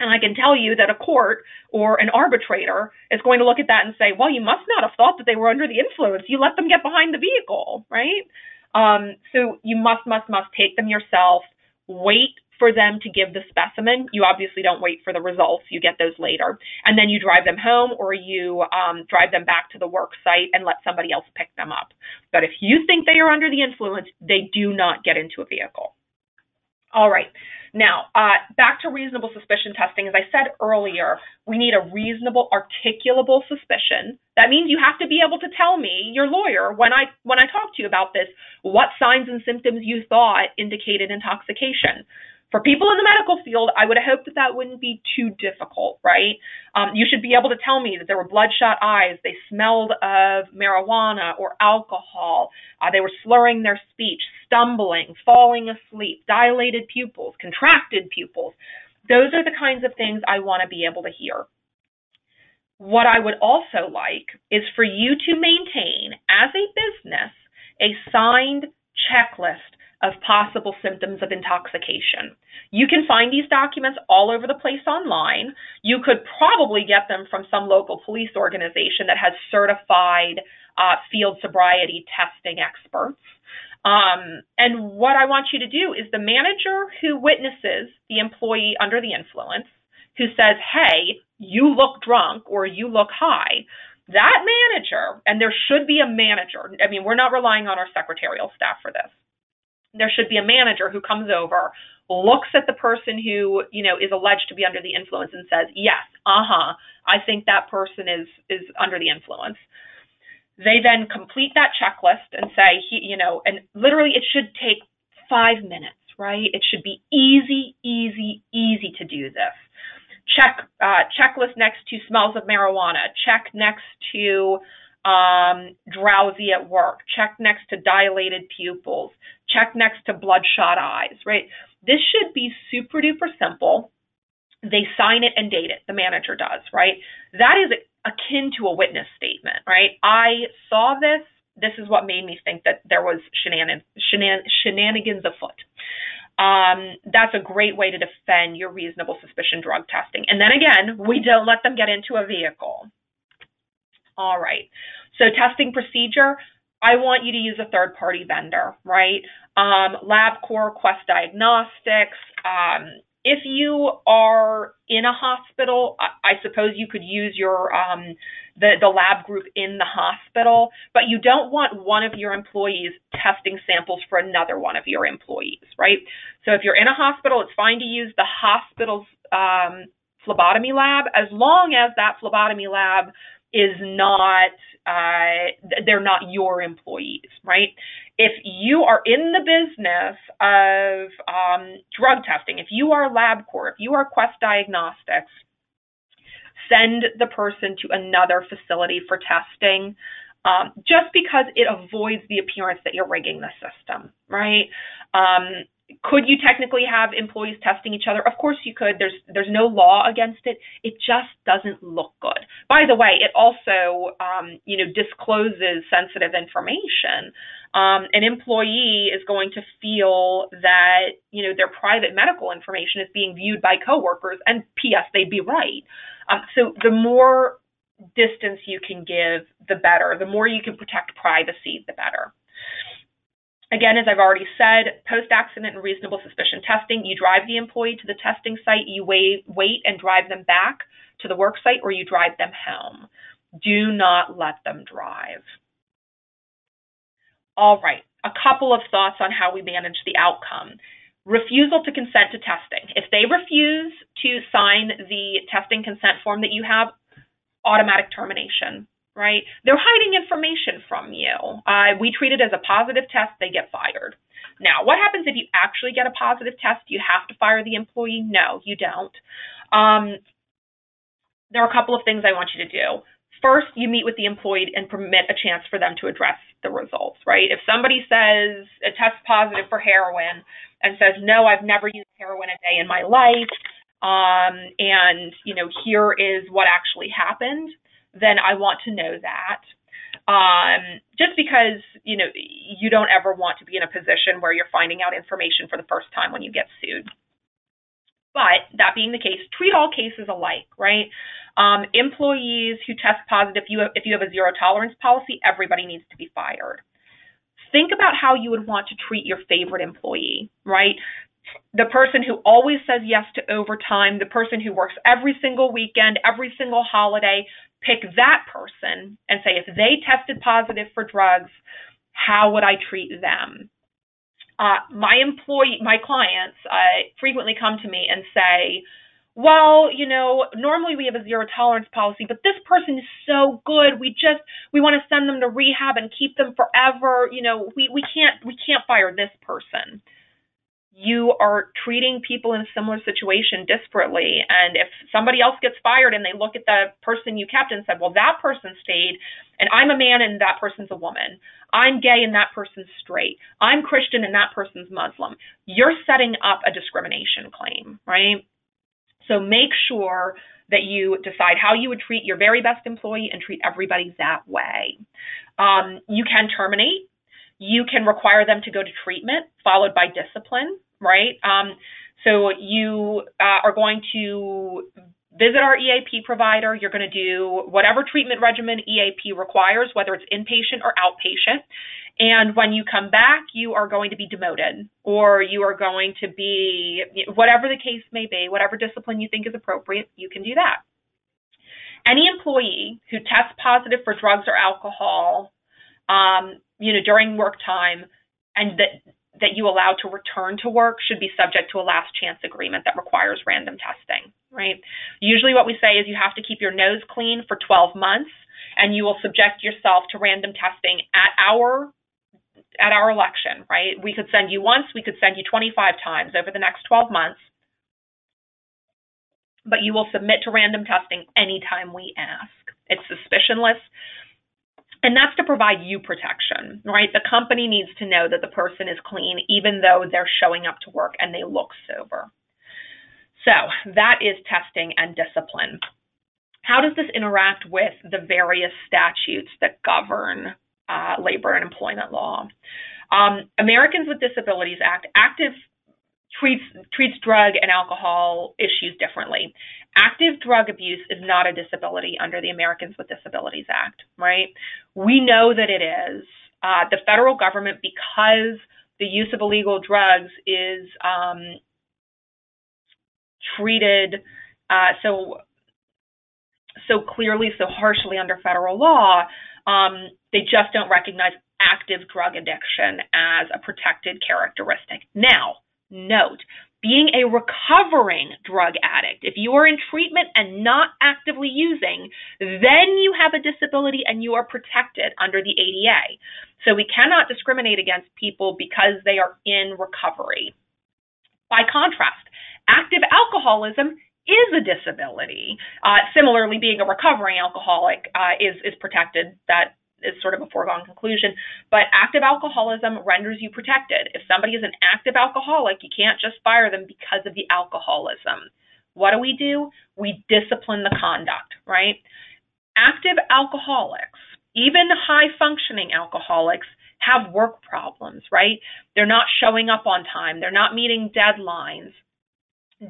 And I can tell you that a court or an arbitrator is going to look at that and say, well, you must not have thought that they were under the influence. You let them get behind the vehicle, right? Um, so you must, must, must take them yourself. Wait for them to give the specimen. You obviously don't wait for the results. You get those later. And then you drive them home or you um, drive them back to the work site and let somebody else pick them up. But if you think they are under the influence, they do not get into a vehicle. All right. Now, uh, back to reasonable suspicion testing. As I said earlier, we need a reasonable, articulable suspicion. That means you have to be able to tell me, your lawyer, when I when I talk to you about this, what signs and symptoms you thought indicated intoxication for people in the medical field, I would hope that that wouldn't be too difficult, right? Um, you should be able to tell me that there were bloodshot eyes, they smelled of marijuana or alcohol, uh, they were slurring their speech, stumbling, falling asleep, dilated pupils, contracted pupils. Those are the kinds of things I want to be able to hear. What I would also like is for you to maintain, as a business, a signed checklist of possible symptoms of intoxication. You can find these documents all over the place online. You could probably get them from some local police organization that has certified uh, field sobriety testing experts. Um, and what I want you to do is the manager who witnesses the employee under the influence, who says, hey, you look drunk or you look high, that manager, and there should be a manager, I mean, we're not relying on our secretarial staff for this. There should be a manager who comes over, looks at the person who, you know, is alleged to be under the influence and says, yes, uh-huh, I think that person is is under the influence. They then complete that checklist and say, he, you know, and literally it should take five minutes, right? It should be easy, easy, easy to do this. Check uh, checklist next to smells of marijuana. Check next to um, drowsy at work. Check next to dilated pupils. Check next to bloodshot eyes. Right. This should be super duper simple. They sign it and date it. The manager does. Right. That is akin to a witness statement, right? I saw this. This is what made me think that there was shenan- shenan- shenanigans afoot. Um, that's a great way to defend your reasonable suspicion drug testing. And then again, we don't let them get into a vehicle. All right. So testing procedure, I want you to use a third party vendor, right? Um, LabCorp, Quest Diagnostics, um, if you are in a hospital, I, I suppose you could use your um, the the lab group in the hospital, but you don't want one of your employees testing samples for another one of your employees, right? So if you're in a hospital, it's fine to use the hospital's um, phlebotomy lab as long as that phlebotomy lab is not uh, they're not your employees, right? If you are in the business of um, drug testing, if you are LabCorp, if you are Quest Diagnostics, send the person to another facility for testing. Um, just because it avoids the appearance that you're rigging the system, right? Um, could you technically have employees testing each other? Of course you could. There's there's no law against it. It just doesn't look good. By the way, it also um, you know discloses sensitive information. Um, an employee is going to feel that you know their private medical information is being viewed by coworkers, and P.S. they'd be right. Um, so the more distance you can give, the better. The more you can protect privacy, the better. Again, as I've already said, post-accident and reasonable suspicion testing, you drive the employee to the testing site, you wait, wait and drive them back to the work site, or you drive them home. Do not let them drive. All right, a couple of thoughts on how we manage the outcome. Refusal to consent to testing. If they refuse to sign the testing consent form that you have, automatic termination right? They're hiding information from you. Uh, we treat it as a positive test, they get fired. Now, what happens if you actually get a positive test? Do you have to fire the employee? No, you don't. Um, there are a couple of things I want you to do. First, you meet with the employee and permit a chance for them to address the results, right? If somebody says a test positive for heroin and says, no, I've never used heroin a day in my life, um, and, you know, here is what actually happened, then I want to know that. Um, just because you know you don't ever want to be in a position where you're finding out information for the first time when you get sued. But that being the case, treat all cases alike, right? Um, employees who test positive, if you have, if you have a zero tolerance policy, everybody needs to be fired. Think about how you would want to treat your favorite employee, right? The person who always says yes to overtime, the person who works every single weekend, every single holiday, pick that person and say, if they tested positive for drugs, how would I treat them? Uh, my employee, my clients uh, frequently come to me and say, well, you know, normally we have a zero tolerance policy, but this person is so good. We just we want to send them to rehab and keep them forever. You know, we we can't we can't fire this person you are treating people in a similar situation disparately. And if somebody else gets fired and they look at the person you kept and said, well, that person stayed, and I'm a man and that person's a woman. I'm gay and that person's straight. I'm Christian and that person's Muslim. You're setting up a discrimination claim, right? So make sure that you decide how you would treat your very best employee and treat everybody that way. Um, you can terminate you can require them to go to treatment followed by discipline, right? Um, so you uh, are going to visit our EAP provider. You're going to do whatever treatment regimen EAP requires, whether it's inpatient or outpatient. And when you come back, you are going to be demoted or you are going to be, whatever the case may be, whatever discipline you think is appropriate, you can do that. Any employee who tests positive for drugs or alcohol, um, you know, during work time and that that you allow to return to work should be subject to a last chance agreement that requires random testing, right? Usually what we say is you have to keep your nose clean for 12 months and you will subject yourself to random testing at our at our election, right? We could send you once, we could send you 25 times over the next 12 months. But you will submit to random testing anytime we ask. It's suspicionless. And that's to provide you protection, right? The company needs to know that the person is clean, even though they're showing up to work and they look sober. So that is testing and discipline. How does this interact with the various statutes that govern uh, labor and employment law? Um, Americans with Disabilities Act active treats treats drug and alcohol issues differently. Active drug abuse is not a disability under the Americans with Disabilities Act, right? We know that it is. Uh, the federal government, because the use of illegal drugs is um, treated uh, so so clearly, so harshly under federal law, um, they just don't recognize active drug addiction as a protected characteristic. Now, note being a recovering drug addict, if you are in treatment and not actively using, then you have a disability and you are protected under the ADA. So we cannot discriminate against people because they are in recovery. By contrast, active alcoholism is a disability. Uh, similarly, being a recovering alcoholic uh, is is protected. That is sort of a foregone conclusion. But active alcoholism renders you protected. If somebody is an active alcoholic, you can't just fire them because of the alcoholism. What do we do? We discipline the conduct, right? Active alcoholics, even high functioning alcoholics, have work problems, right? They're not showing up on time, they're not meeting deadlines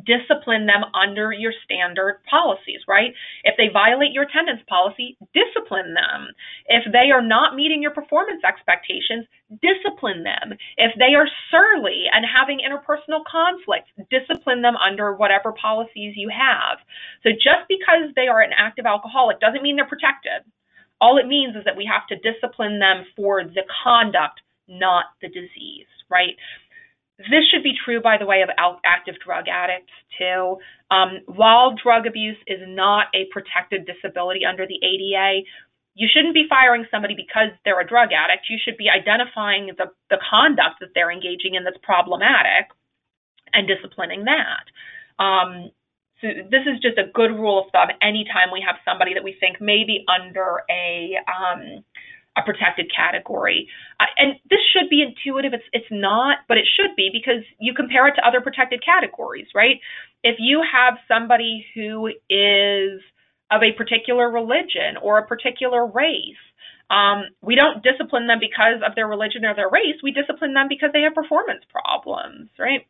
discipline them under your standard policies, right? If they violate your attendance policy, discipline them. If they are not meeting your performance expectations, discipline them. If they are surly and having interpersonal conflicts, discipline them under whatever policies you have. So just because they are an active alcoholic doesn't mean they're protected. All it means is that we have to discipline them for the conduct, not the disease, right? This should be true, by the way, of active drug addicts too. Um, while drug abuse is not a protected disability under the ADA, you shouldn't be firing somebody because they're a drug addict. You should be identifying the, the conduct that they're engaging in that's problematic and disciplining that. Um, so this is just a good rule of thumb anytime we have somebody that we think may be under a um, a protected category. And this should be intuitive. It's it's not, but it should be because you compare it to other protected categories, right? If you have somebody who is of a particular religion or a particular race, um, we don't discipline them because of their religion or their race. We discipline them because they have performance problems, right?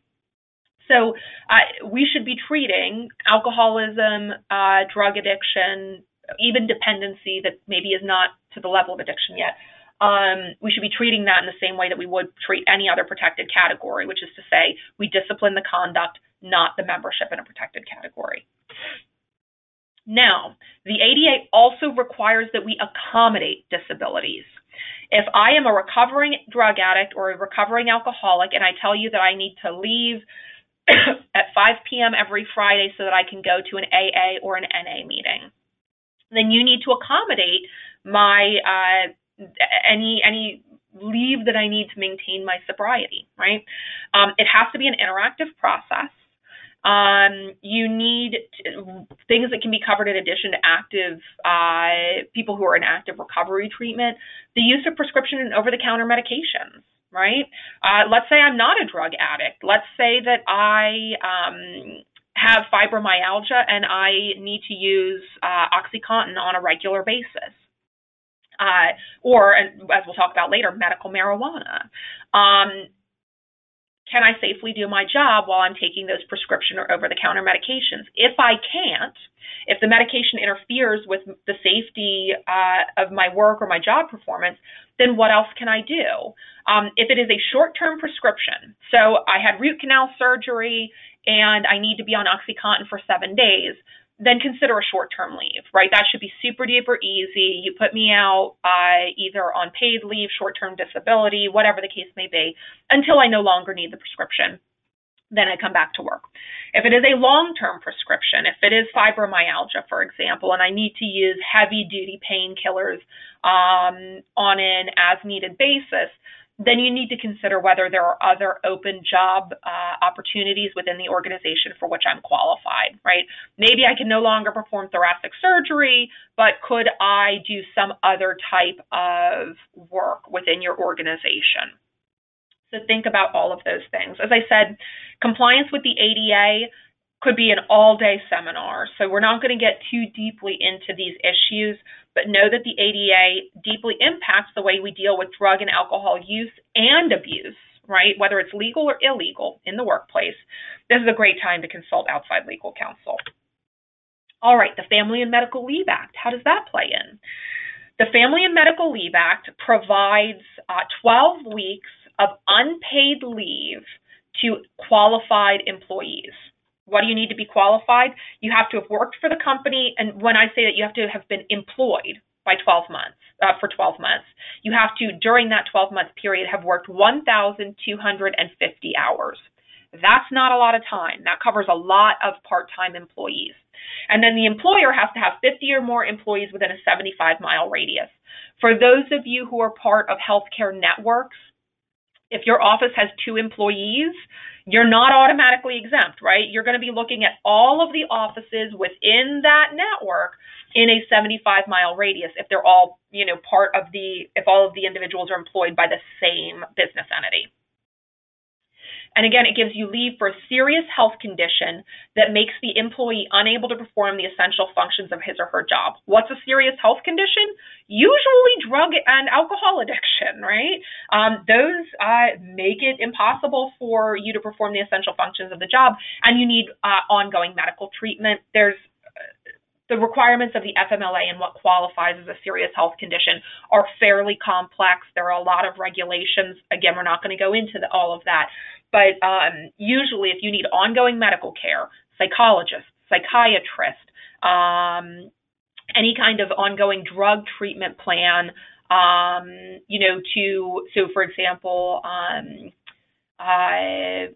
So uh, we should be treating alcoholism, uh, drug addiction, even dependency that maybe is not to the level of addiction yet. Um, we should be treating that in the same way that we would treat any other protected category, which is to say, we discipline the conduct, not the membership in a protected category. Now, the ADA also requires that we accommodate disabilities. If I am a recovering drug addict or a recovering alcoholic and I tell you that I need to leave at 5 p.m. every Friday so that I can go to an AA or an NA meeting, then you need to accommodate my uh, any any leave that I need to maintain my sobriety. Right? Um, it has to be an interactive process. Um, you need to, things that can be covered in addition to active uh, people who are in active recovery treatment. The use of prescription and over-the-counter medications right? Uh, let's say I'm not a drug addict. Let's say that I um, have fibromyalgia and I need to use uh, OxyContin on a regular basis. Uh, or, as we'll talk about later, medical marijuana. Um, can I safely do my job while I'm taking those prescription or over the counter medications? If I can't, if the medication interferes with the safety uh, of my work or my job performance, then what else can I do? Um, if it is a short term prescription, so I had root canal surgery and I need to be on Oxycontin for seven days, then consider a short term leave, right? That should be super duper easy. You put me out uh, either on paid leave, short term disability, whatever the case may be, until I no longer need the prescription. Then I come back to work. If it is a long term prescription, if it is fibromyalgia, for example, and I need to use heavy duty painkillers um, on an as needed basis, then you need to consider whether there are other open job uh, opportunities within the organization for which I'm qualified, right? Maybe I can no longer perform thoracic surgery, but could I do some other type of work within your organization? So think about all of those things. As I said, compliance with the ADA could be an all day seminar. So we're not going to get too deeply into these issues, but know that the ADA deeply impacts the way we deal with drug and alcohol use and abuse, right? Whether it's legal or illegal in the workplace. This is a great time to consult outside legal counsel. All right, the Family and Medical Leave Act. How does that play in? The Family and Medical Leave Act provides uh, 12 weeks of unpaid leave to qualified employees. What do you need to be qualified? You have to have worked for the company, and when I say that, you have to have been employed by 12 months uh, for 12 months. You have to, during that 12 month period, have worked 1,250 hours. That's not a lot of time. That covers a lot of part time employees. And then the employer has to have 50 or more employees within a 75 mile radius. For those of you who are part of healthcare networks, if your office has two employees, you're not automatically exempt, right? You're going to be looking at all of the offices within that network in a 75 mile radius if they're all, you know, part of the, if all of the individuals are employed by the same business entity. And again, it gives you leave for a serious health condition that makes the employee unable to perform the essential functions of his or her job. What's a serious health condition? Usually drug and alcohol addiction, right? Um, those uh, make it impossible for you to perform the essential functions of the job, and you need uh, ongoing medical treatment. There's the requirements of the FMLA and what qualifies as a serious health condition are fairly complex. There are a lot of regulations. Again, we're not going to go into the, all of that. But um, usually, if you need ongoing medical care, psychologist, psychiatrist, um, any kind of ongoing drug treatment plan, um, you know, to, so for example, uh,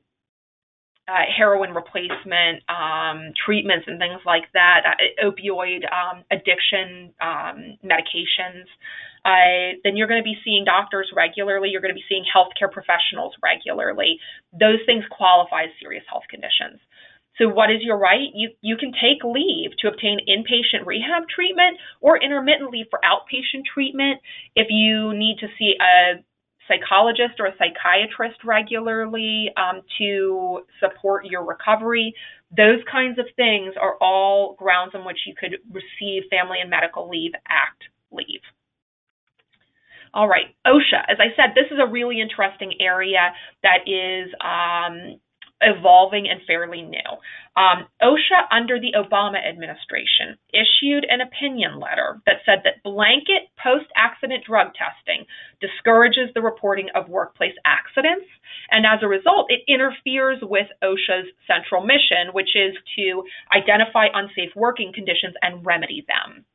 uh, heroin replacement um, treatments and things like that, uh, opioid um, addiction um, medications, uh, then you're going to be seeing doctors regularly. You're going to be seeing healthcare professionals regularly. Those things qualify as serious health conditions. So, what is your right? You you can take leave to obtain inpatient rehab treatment or intermittent leave for outpatient treatment if you need to see a psychologist or a psychiatrist regularly um, to support your recovery. Those kinds of things are all grounds on which you could receive Family and Medical Leave Act leave. All right, OSHA. As I said, this is a really interesting area that is um, evolving and fairly new. Um, OSHA, under the Obama administration, issued an opinion letter that said that blanket post accident drug testing discourages the reporting of workplace accidents. And as a result, it interferes with OSHA's central mission, which is to identify unsafe working conditions and remedy them.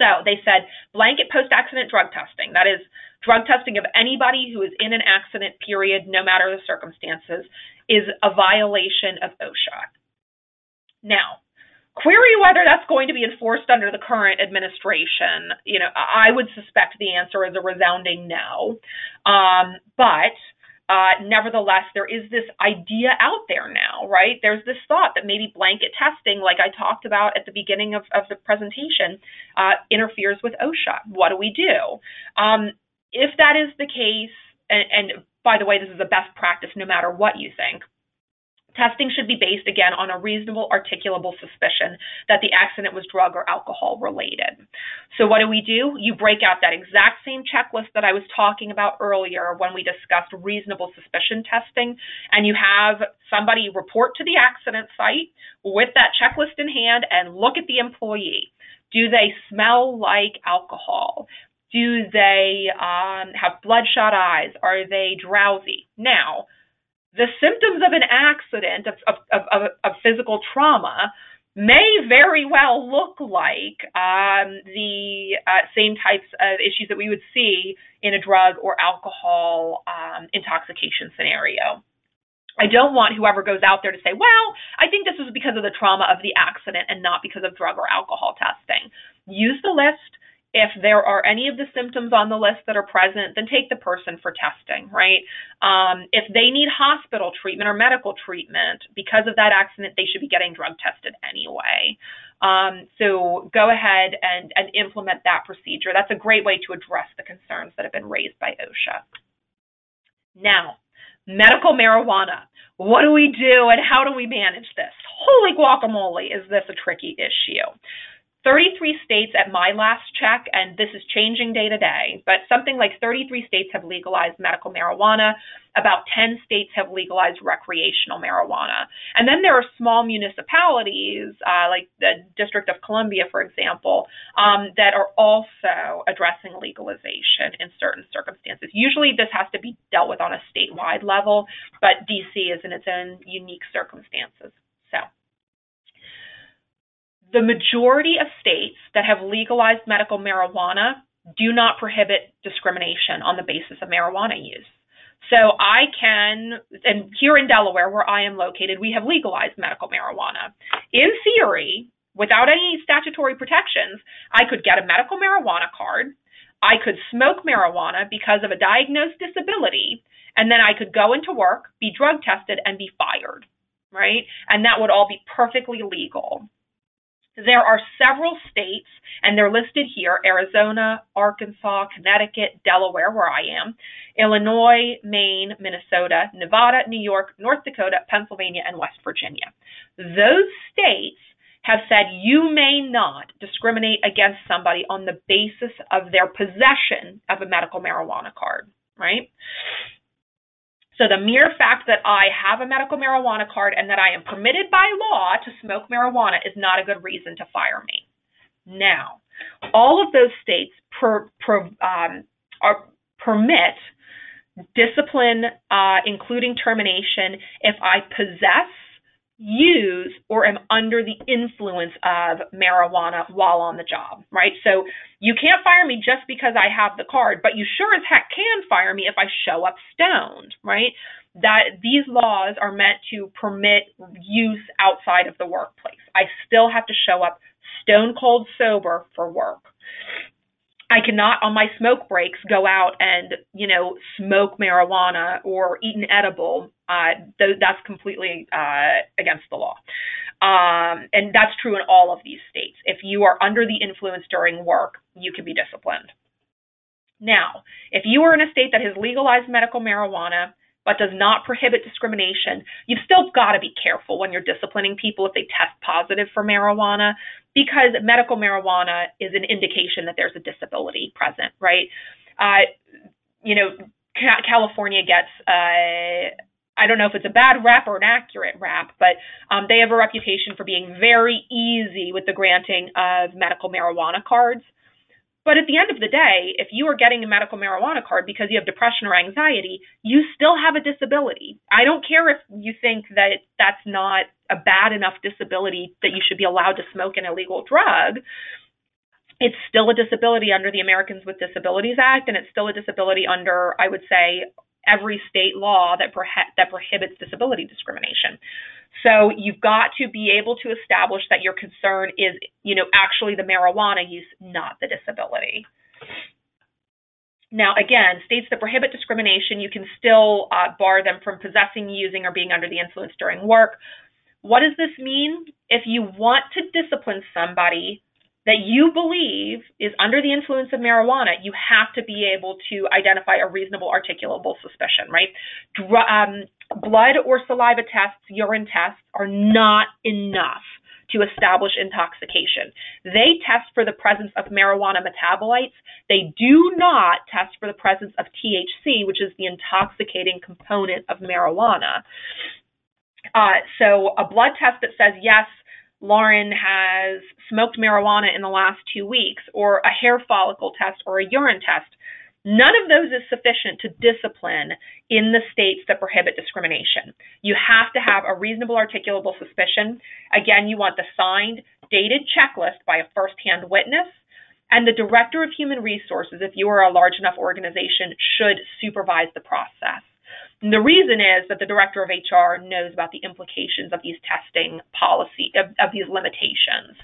So they said blanket post accident drug testing, that is, drug testing of anybody who is in an accident period, no matter the circumstances, is a violation of OSHA. Now, query whether that's going to be enforced under the current administration. You know, I would suspect the answer is a resounding no. Um, but uh, nevertheless, there is this idea out there now, right? There's this thought that maybe blanket testing, like I talked about at the beginning of, of the presentation, uh, interferes with OSHA. What do we do? Um, if that is the case, and, and by the way, this is a best practice no matter what you think. Testing should be based again on a reasonable, articulable suspicion that the accident was drug or alcohol related. So what do we do? You break out that exact same checklist that I was talking about earlier when we discussed reasonable suspicion testing, and you have somebody report to the accident site with that checklist in hand and look at the employee. Do they smell like alcohol? Do they um, have bloodshot eyes? Are they drowsy? Now, the symptoms of an accident, of, of, of, of physical trauma, may very well look like um, the uh, same types of issues that we would see in a drug or alcohol um, intoxication scenario. I don't want whoever goes out there to say, well, I think this was because of the trauma of the accident and not because of drug or alcohol testing. Use the list if there are any of the symptoms on the list that are present, then take the person for testing, right? Um, if they need hospital treatment or medical treatment because of that accident, they should be getting drug tested anyway. Um, so go ahead and, and implement that procedure. That's a great way to address the concerns that have been raised by OSHA. Now, medical marijuana. What do we do and how do we manage this? Holy guacamole, is this a tricky issue? 33 states at my last check, and this is changing day to day, but something like 33 states have legalized medical marijuana. About 10 states have legalized recreational marijuana. And then there are small municipalities, uh, like the District of Columbia, for example, um, that are also addressing legalization in certain circumstances. Usually this has to be dealt with on a statewide level, but DC is in its own unique circumstances. So the majority of states that have legalized medical marijuana do not prohibit discrimination on the basis of marijuana use. So I can, and here in Delaware, where I am located, we have legalized medical marijuana. In theory, without any statutory protections, I could get a medical marijuana card. I could smoke marijuana because of a diagnosed disability, and then I could go into work, be drug tested, and be fired, right? And that would all be perfectly legal. There are several states, and they're listed here Arizona, Arkansas, Connecticut, Delaware, where I am, Illinois, Maine, Minnesota, Nevada, New York, North Dakota, Pennsylvania, and West Virginia. Those states have said you may not discriminate against somebody on the basis of their possession of a medical marijuana card, right? So the mere fact that I have a medical marijuana card and that I am permitted by law to smoke marijuana is not a good reason to fire me. Now, all of those states per, per, um, are, permit discipline, uh, including termination, if I possess use or am under the influence of marijuana while on the job, right? So you can't fire me just because I have the card, but you sure as heck can fire me if I show up stoned, right? That these laws are meant to permit use outside of the workplace. I still have to show up stone cold sober for work. I cannot on my smoke breaks go out and you know smoke marijuana or eat an edible. Uh, th- that's completely uh, against the law, um, and that's true in all of these states. If you are under the influence during work, you can be disciplined. Now, if you are in a state that has legalized medical marijuana but does not prohibit discrimination, you've still got to be careful when you're disciplining people if they test positive for marijuana because medical marijuana is an indication that there's a disability present, right? Uh, you know, California gets, uh, I don't know if it's a bad rap or an accurate rap, but um, they have a reputation for being very easy with the granting of medical marijuana cards. But at the end of the day, if you are getting a medical marijuana card because you have depression or anxiety, you still have a disability. I don't care if you think that that's not a bad enough disability that you should be allowed to smoke an illegal drug. It's still a disability under the Americans with Disabilities Act, and it's still a disability under, I would say, every state law that, prohe- that prohibits disability discrimination. So you've got to be able to establish that your concern is, you know, actually the marijuana use, not the disability. Now, again, states that prohibit discrimination, you can still uh, bar them from possessing, using, or being under the influence during work. What does this mean? If you want to discipline somebody that you believe is under the influence of marijuana, you have to be able to identify a reasonable articulable suspicion, right? Dr- um, blood or saliva tests, urine tests are not enough to establish intoxication. They test for the presence of marijuana metabolites. They do not test for the presence of THC, which is the intoxicating component of marijuana. Uh, so a blood test that says, yes, Lauren has smoked marijuana in the last two weeks, or a hair follicle test or a urine test, none of those is sufficient to discipline in the states that prohibit discrimination. You have to have a reasonable articulable suspicion. Again, you want the signed, dated checklist by a first-hand witness. And the director of human resources, if you are a large enough organization, should supervise the process. And the reason is that the director of HR knows about the implications of these testing policy, of, of these limitations.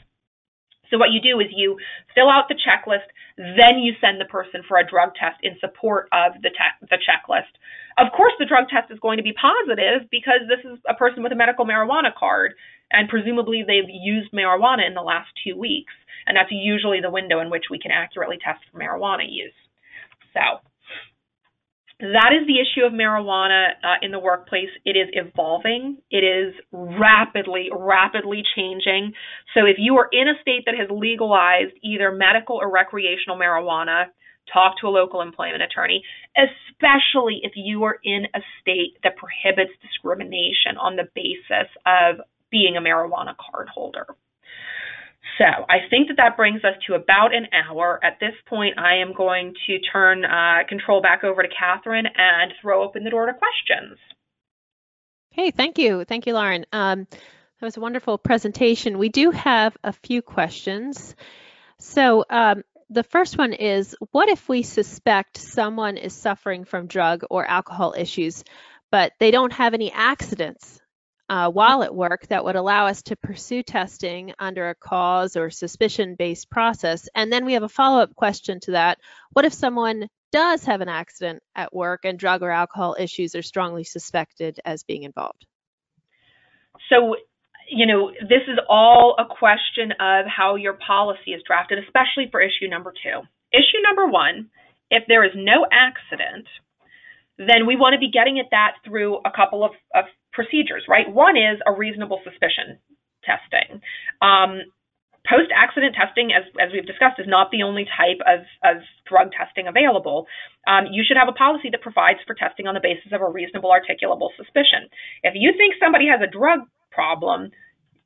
So what you do is you fill out the checklist, then you send the person for a drug test in support of the, te- the checklist. Of course, the drug test is going to be positive because this is a person with a medical marijuana card, and presumably they've used marijuana in the last two weeks, and that's usually the window in which we can accurately test for marijuana use. So that is the issue of marijuana uh, in the workplace. It is evolving. It is rapidly, rapidly changing. So if you are in a state that has legalized either medical or recreational marijuana, talk to a local employment attorney, especially if you are in a state that prohibits discrimination on the basis of being a marijuana card holder. So I think that that brings us to about an hour. At this point, I am going to turn uh, control back over to Catherine and throw open the door to questions. Okay, thank you. Thank you, Lauren. Um, that was a wonderful presentation. We do have a few questions. So um, the first one is, what if we suspect someone is suffering from drug or alcohol issues, but they don't have any accidents uh, while at work that would allow us to pursue testing under a cause or suspicion based process. And then we have a follow up question to that. What if someone does have an accident at work and drug or alcohol issues are strongly suspected as being involved? So, you know, this is all a question of how your policy is drafted, especially for issue number two. Issue number one if there is no accident, then we want to be getting at that through a couple of, of procedures, right? One is a reasonable suspicion testing. Um, Post accident testing, as, as we've discussed, is not the only type of, of drug testing available. Um, you should have a policy that provides for testing on the basis of a reasonable, articulable suspicion. If you think somebody has a drug problem,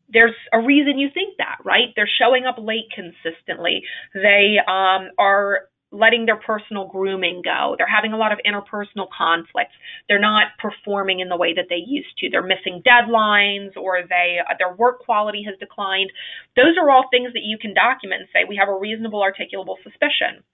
there's a reason you think that, right? They're showing up late consistently. They um, are letting their personal grooming go. They're having a lot of interpersonal conflicts. They're not performing in the way that they used to. They're missing deadlines or they uh, their work quality has declined. Those are all things that you can document and say we have a reasonable articulable suspicion.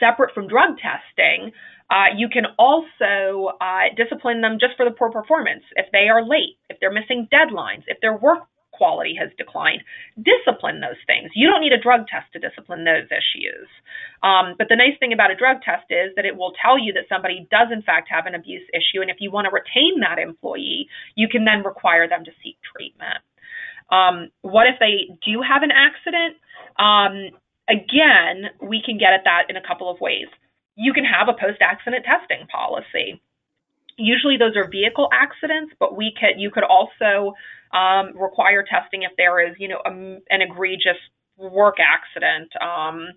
Separate from drug testing, uh, you can also uh, discipline them just for the poor performance. If they are late, if they're missing deadlines, if their work quality has declined. Discipline those things. You don't need a drug test to discipline those issues. Um, but the nice thing about a drug test is that it will tell you that somebody does, in fact, have an abuse issue. And if you want to retain that employee, you can then require them to seek treatment. Um, what if they do have an accident? Um, again, we can get at that in a couple of ways. You can have a post accident testing policy. Usually those are vehicle accidents, but we could you could also um, require testing if there is, you know, a, an egregious work accident. Um,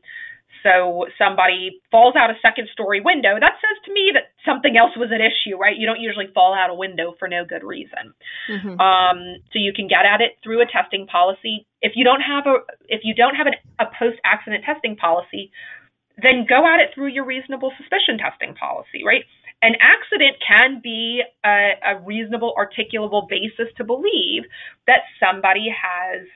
so somebody falls out a second story window, that says to me that something else was at issue, right? You don't usually fall out a window for no good reason. Mm-hmm. Um, so you can get at it through a testing policy. If you don't have a if you don't have an, a post accident testing policy, then go at it through your reasonable suspicion testing policy, right? An accident can be a, a reasonable, articulable basis to believe that somebody has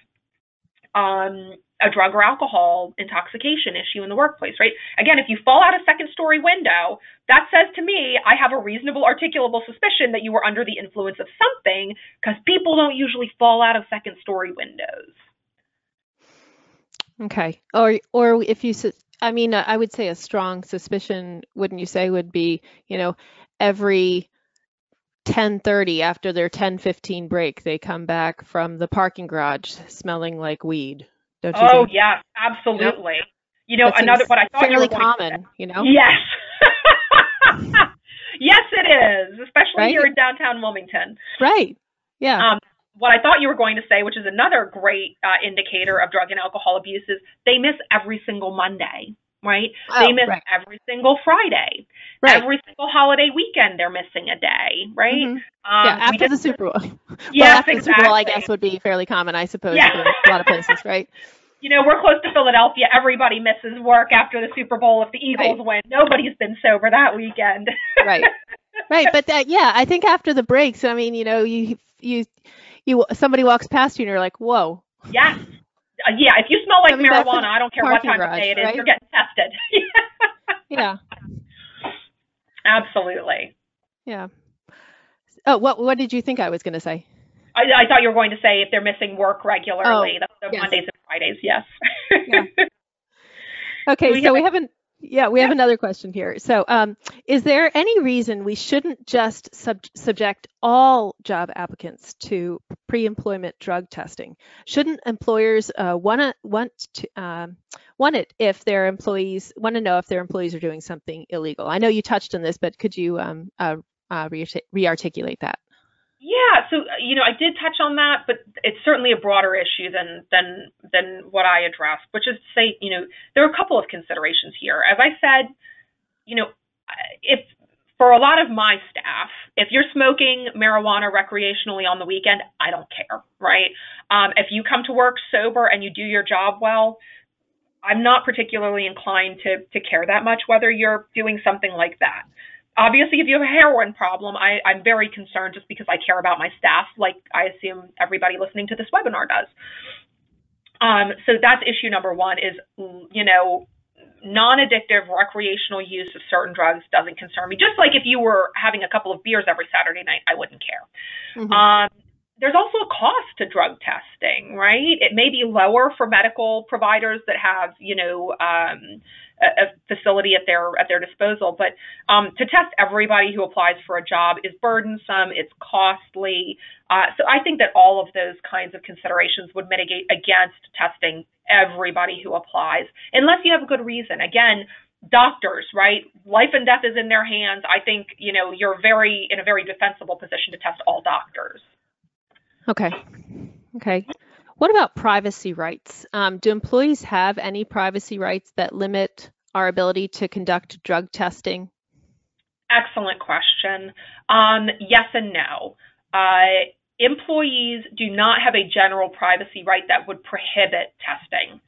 um, a drug or alcohol intoxication issue in the workplace, right? Again, if you fall out a second story window, that says to me, I have a reasonable, articulable suspicion that you were under the influence of something because people don't usually fall out of second story windows. Okay. Or, or if you I mean, I would say a strong suspicion, wouldn't you say, would be, you know, every 10:30 after their 10:15 break, they come back from the parking garage smelling like weed. Don't you oh, think? yeah, absolutely. You know, another what I thought fairly common, you know. Yes. yes, it is, especially right? here in downtown Wilmington. Right. Yeah. Um, what I thought you were going to say, which is another great uh, indicator of drug and alcohol abuse, is they miss every single Monday, right? Oh, they miss right. every single Friday, Right. every single holiday weekend. They're missing a day, right? Mhm. Um, yeah, after the Super Bowl. Yes, well, after the Super Bowl, I guess would be fairly common, I suppose, Yeah. in a lot of places, right? you know, we're close to Philadelphia. Everybody misses work after the Super Bowl if the Eagles win. Nobody's been sober that weekend. Right. Right, but that yeah, I think after the breaks, I mean, you know, you you you somebody walks past you and you're like, "Whoa." yes. Uh, yeah, if you smell like Coming marijuana, I don't care what time of day it is, right? you're getting tested. Yeah. Absolutely. Yeah. Oh, what what did you think I was going to say? I, I thought you were going to say if they're missing work regularly, that's the Oh, yes. Mondays and Fridays. Yes. Yeah. Okay, we so have- we haven't yeah, we have another question here. So, um, is there any reason we shouldn't just sub- subject all job applicants to pre-employment drug testing? Shouldn't employers uh, wanna want to um, want it if their employees want to know if their employees are doing something illegal? I know you touched on this, but could you um, uh, uh, re-articulate that? Yeah, so uh, you know, I did touch on that, but it's certainly a broader issue than than than what I addressed, which is to say, you know, there are a couple of considerations here. As I said, you know, if for a lot of my staff, if you're smoking marijuana recreationally on the weekend, I don't care, right? Um, if you come to work sober and you do your job well, I'm not particularly inclined to to care that much whether you're doing something like that obviously if you have a heroin problem I, i'm very concerned just because i care about my staff like i assume everybody listening to this webinar does. Um, so that's issue number one is you know non-addictive recreational use of certain drugs doesn't concern me. Just like if you were having a couple of beers every saturday night i wouldn't care. Mhm. um, there's also a cost to drug testing, right? It may be lower for medical providers that have, you know, um, a, a facility at their at their disposal, but um, to test everybody who applies for a job is burdensome. It's costly. Uh, so I think that all of those kinds of considerations would mitigate against testing everybody who applies, unless you have a good reason. Again, doctors, right? Life and death is in their hands. I think you know you're very in a very defensible position to test all doctors. Okay. Okay. What about privacy rights? Um, do employees have any privacy rights that limit our ability to conduct drug testing? Excellent question. Um, yes and no. Uh, employees do not have a general privacy right that would prohibit testing.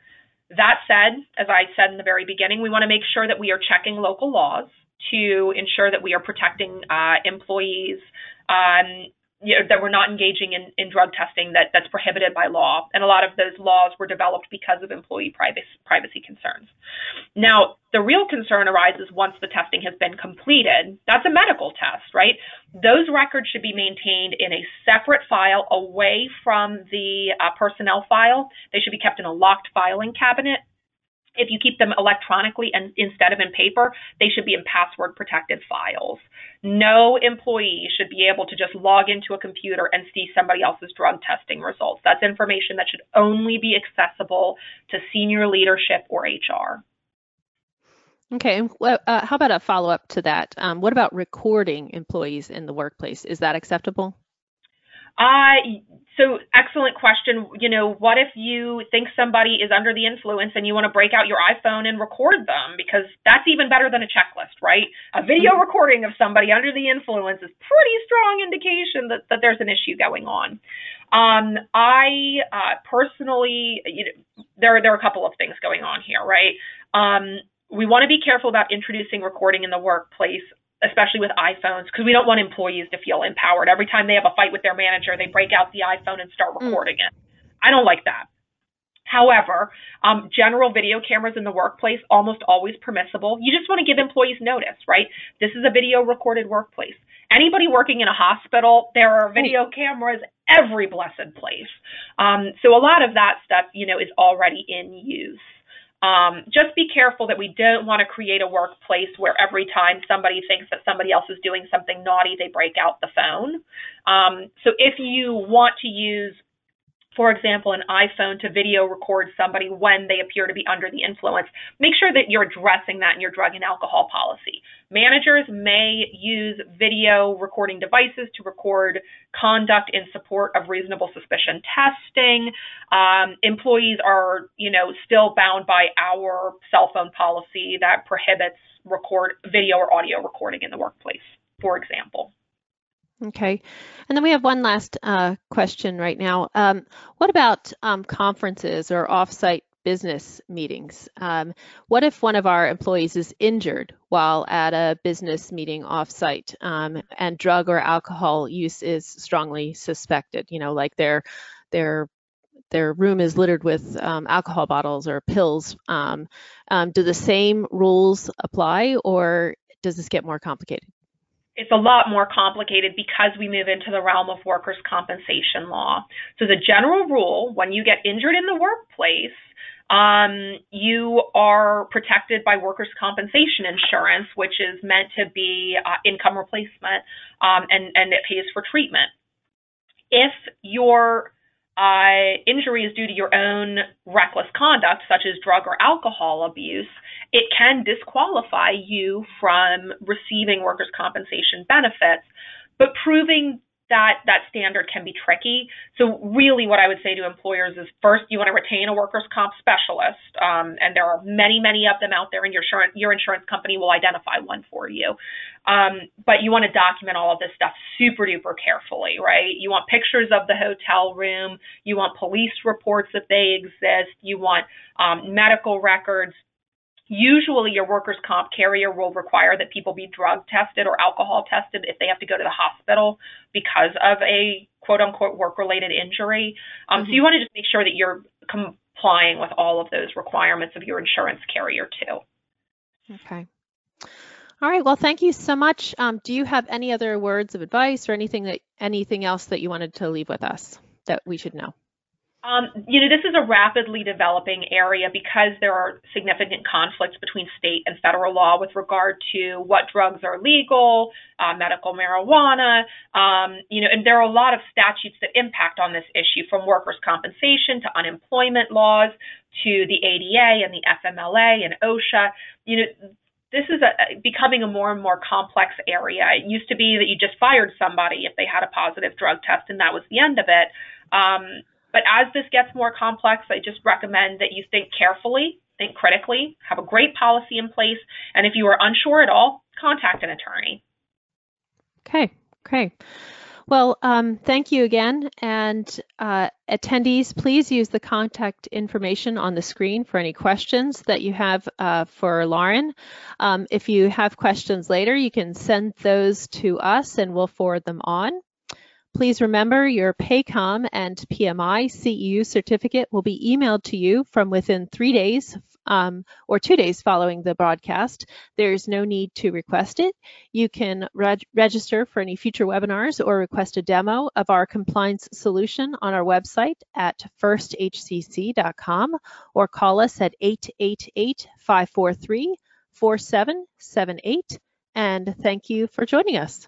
That said, as I said in the very beginning, we want to make sure that we are checking local laws to ensure that we are protecting uh, employees. Um, you know, that we're not engaging in, in drug testing that, that's prohibited by law. And a lot of those laws were developed because of employee privacy, privacy concerns. Now, the real concern arises once the testing has been completed. That's a medical test, right? Those records should be maintained in a separate file away from the uh, personnel file. They should be kept in a locked filing cabinet if you keep them electronically and instead of in paper, they should be in password protected files. No employee should be able to just log into a computer and see somebody else's drug testing results. That's information that should only be accessible to senior leadership or HR. Okay. and Uh, how about a follow up to that? Um, what about recording employees in the workplace? Is that acceptable? Uh, so excellent question. You know, what if you think somebody is under the influence and you want to break out your iPhone and record them? Because that's even better than a checklist, right? A video recording of somebody under the influence is pretty strong indication that, that there's an issue going on. Um, I uh, personally, you know, there there are a couple of things going on here, right? Um, we want to be careful about introducing recording in the workplace especially with iPhones, because we don't want employees to feel empowered. Every time they have a fight with their manager, they break out the iPhone and start recording mm. it. I don't like that. However, um, general video cameras in the workplace almost always permissible. You just want to give employees notice, right? This is a video recorded workplace. Anybody working in a hospital, there are video cameras every blessed place. Um, so a lot of that stuff, you know, is already in use. Um, just be careful that we don't want to create a workplace where every time somebody thinks that somebody else is doing something naughty, they break out the phone. Um, so if you want to use for example, an iPhone to video record somebody when they appear to be under the influence, make sure that you're addressing that in your drug and alcohol policy. Managers may use video recording devices to record conduct in support of reasonable suspicion testing. Um, employees are, you know, still bound by our cell phone policy that prohibits record video or audio recording in the workplace, for example. Okay. And then we have one last uh, question right now. Um, what about um, conferences or offsite business meetings? Um, what if one of our employees is injured while at a business meeting offsite um, and drug or alcohol use is strongly suspected? You know, like their their their room is littered with um, alcohol bottles or pills. Um, do the same rules apply, or does this get more complicated? It's a lot more complicated because we move into the realm of workers' compensation law. So, the general rule when you get injured in the workplace, um, you are protected by workers' compensation insurance, which is meant to be uh, income replacement um, and, and it pays for treatment. If your uh, injury is due to your own reckless conduct, such as drug or alcohol abuse, it can disqualify you from receiving workers' compensation benefits. But proving that that standard can be tricky. So really, what I would say to employers is first, you want to retain a workers' comp specialist, um, and there are many, many of them out there, and your insurance your insurance company will identify one for you. Um, but you want to document all of this stuff super duper carefully, right? You want pictures of the hotel room, you want police reports if they exist, you want um, medical records, Usually, your workers' comp carrier will require that people be drug tested or alcohol tested if they have to go to the hospital because of a quote unquote work related injury. Um, mm-hmm. So, you want to just make sure that you're complying with all of those requirements of your insurance carrier, too. Okay. All right. Well, thank you so much. Um, do you have any other words of advice or anything that anything else that you wanted to leave with us that we should know? Um, you know, this is a rapidly developing area because there are significant conflicts between state and federal law with regard to what drugs are legal, uh, medical marijuana, um, you know, and there are a lot of statutes that impact on this issue from workers' compensation to unemployment laws to the ADA and the FMLA and OSHA. You know, this is a, becoming a more and more complex area. It used to be that you just fired somebody if they had a positive drug test and that was the end of it. Um, but as this gets more complex, I just recommend that you think carefully, think critically, have a great policy in place, and if you are unsure at all, contact an attorney. Okay, okay. Well, um, thank you again. And uh, attendees, please use the contact information on the screen for any questions that you have uh, for Lauren. Um, if you have questions later, you can send those to us and we'll forward them on. Please remember your PAYCOM and PMI CEU certificate will be emailed to you from within three days um, or two days following the broadcast. There's no need to request it. You can reg register for any future webinars or request a demo of our compliance solution on our website at firsthcc.com or call us at 888 543 4778. And thank you for joining us.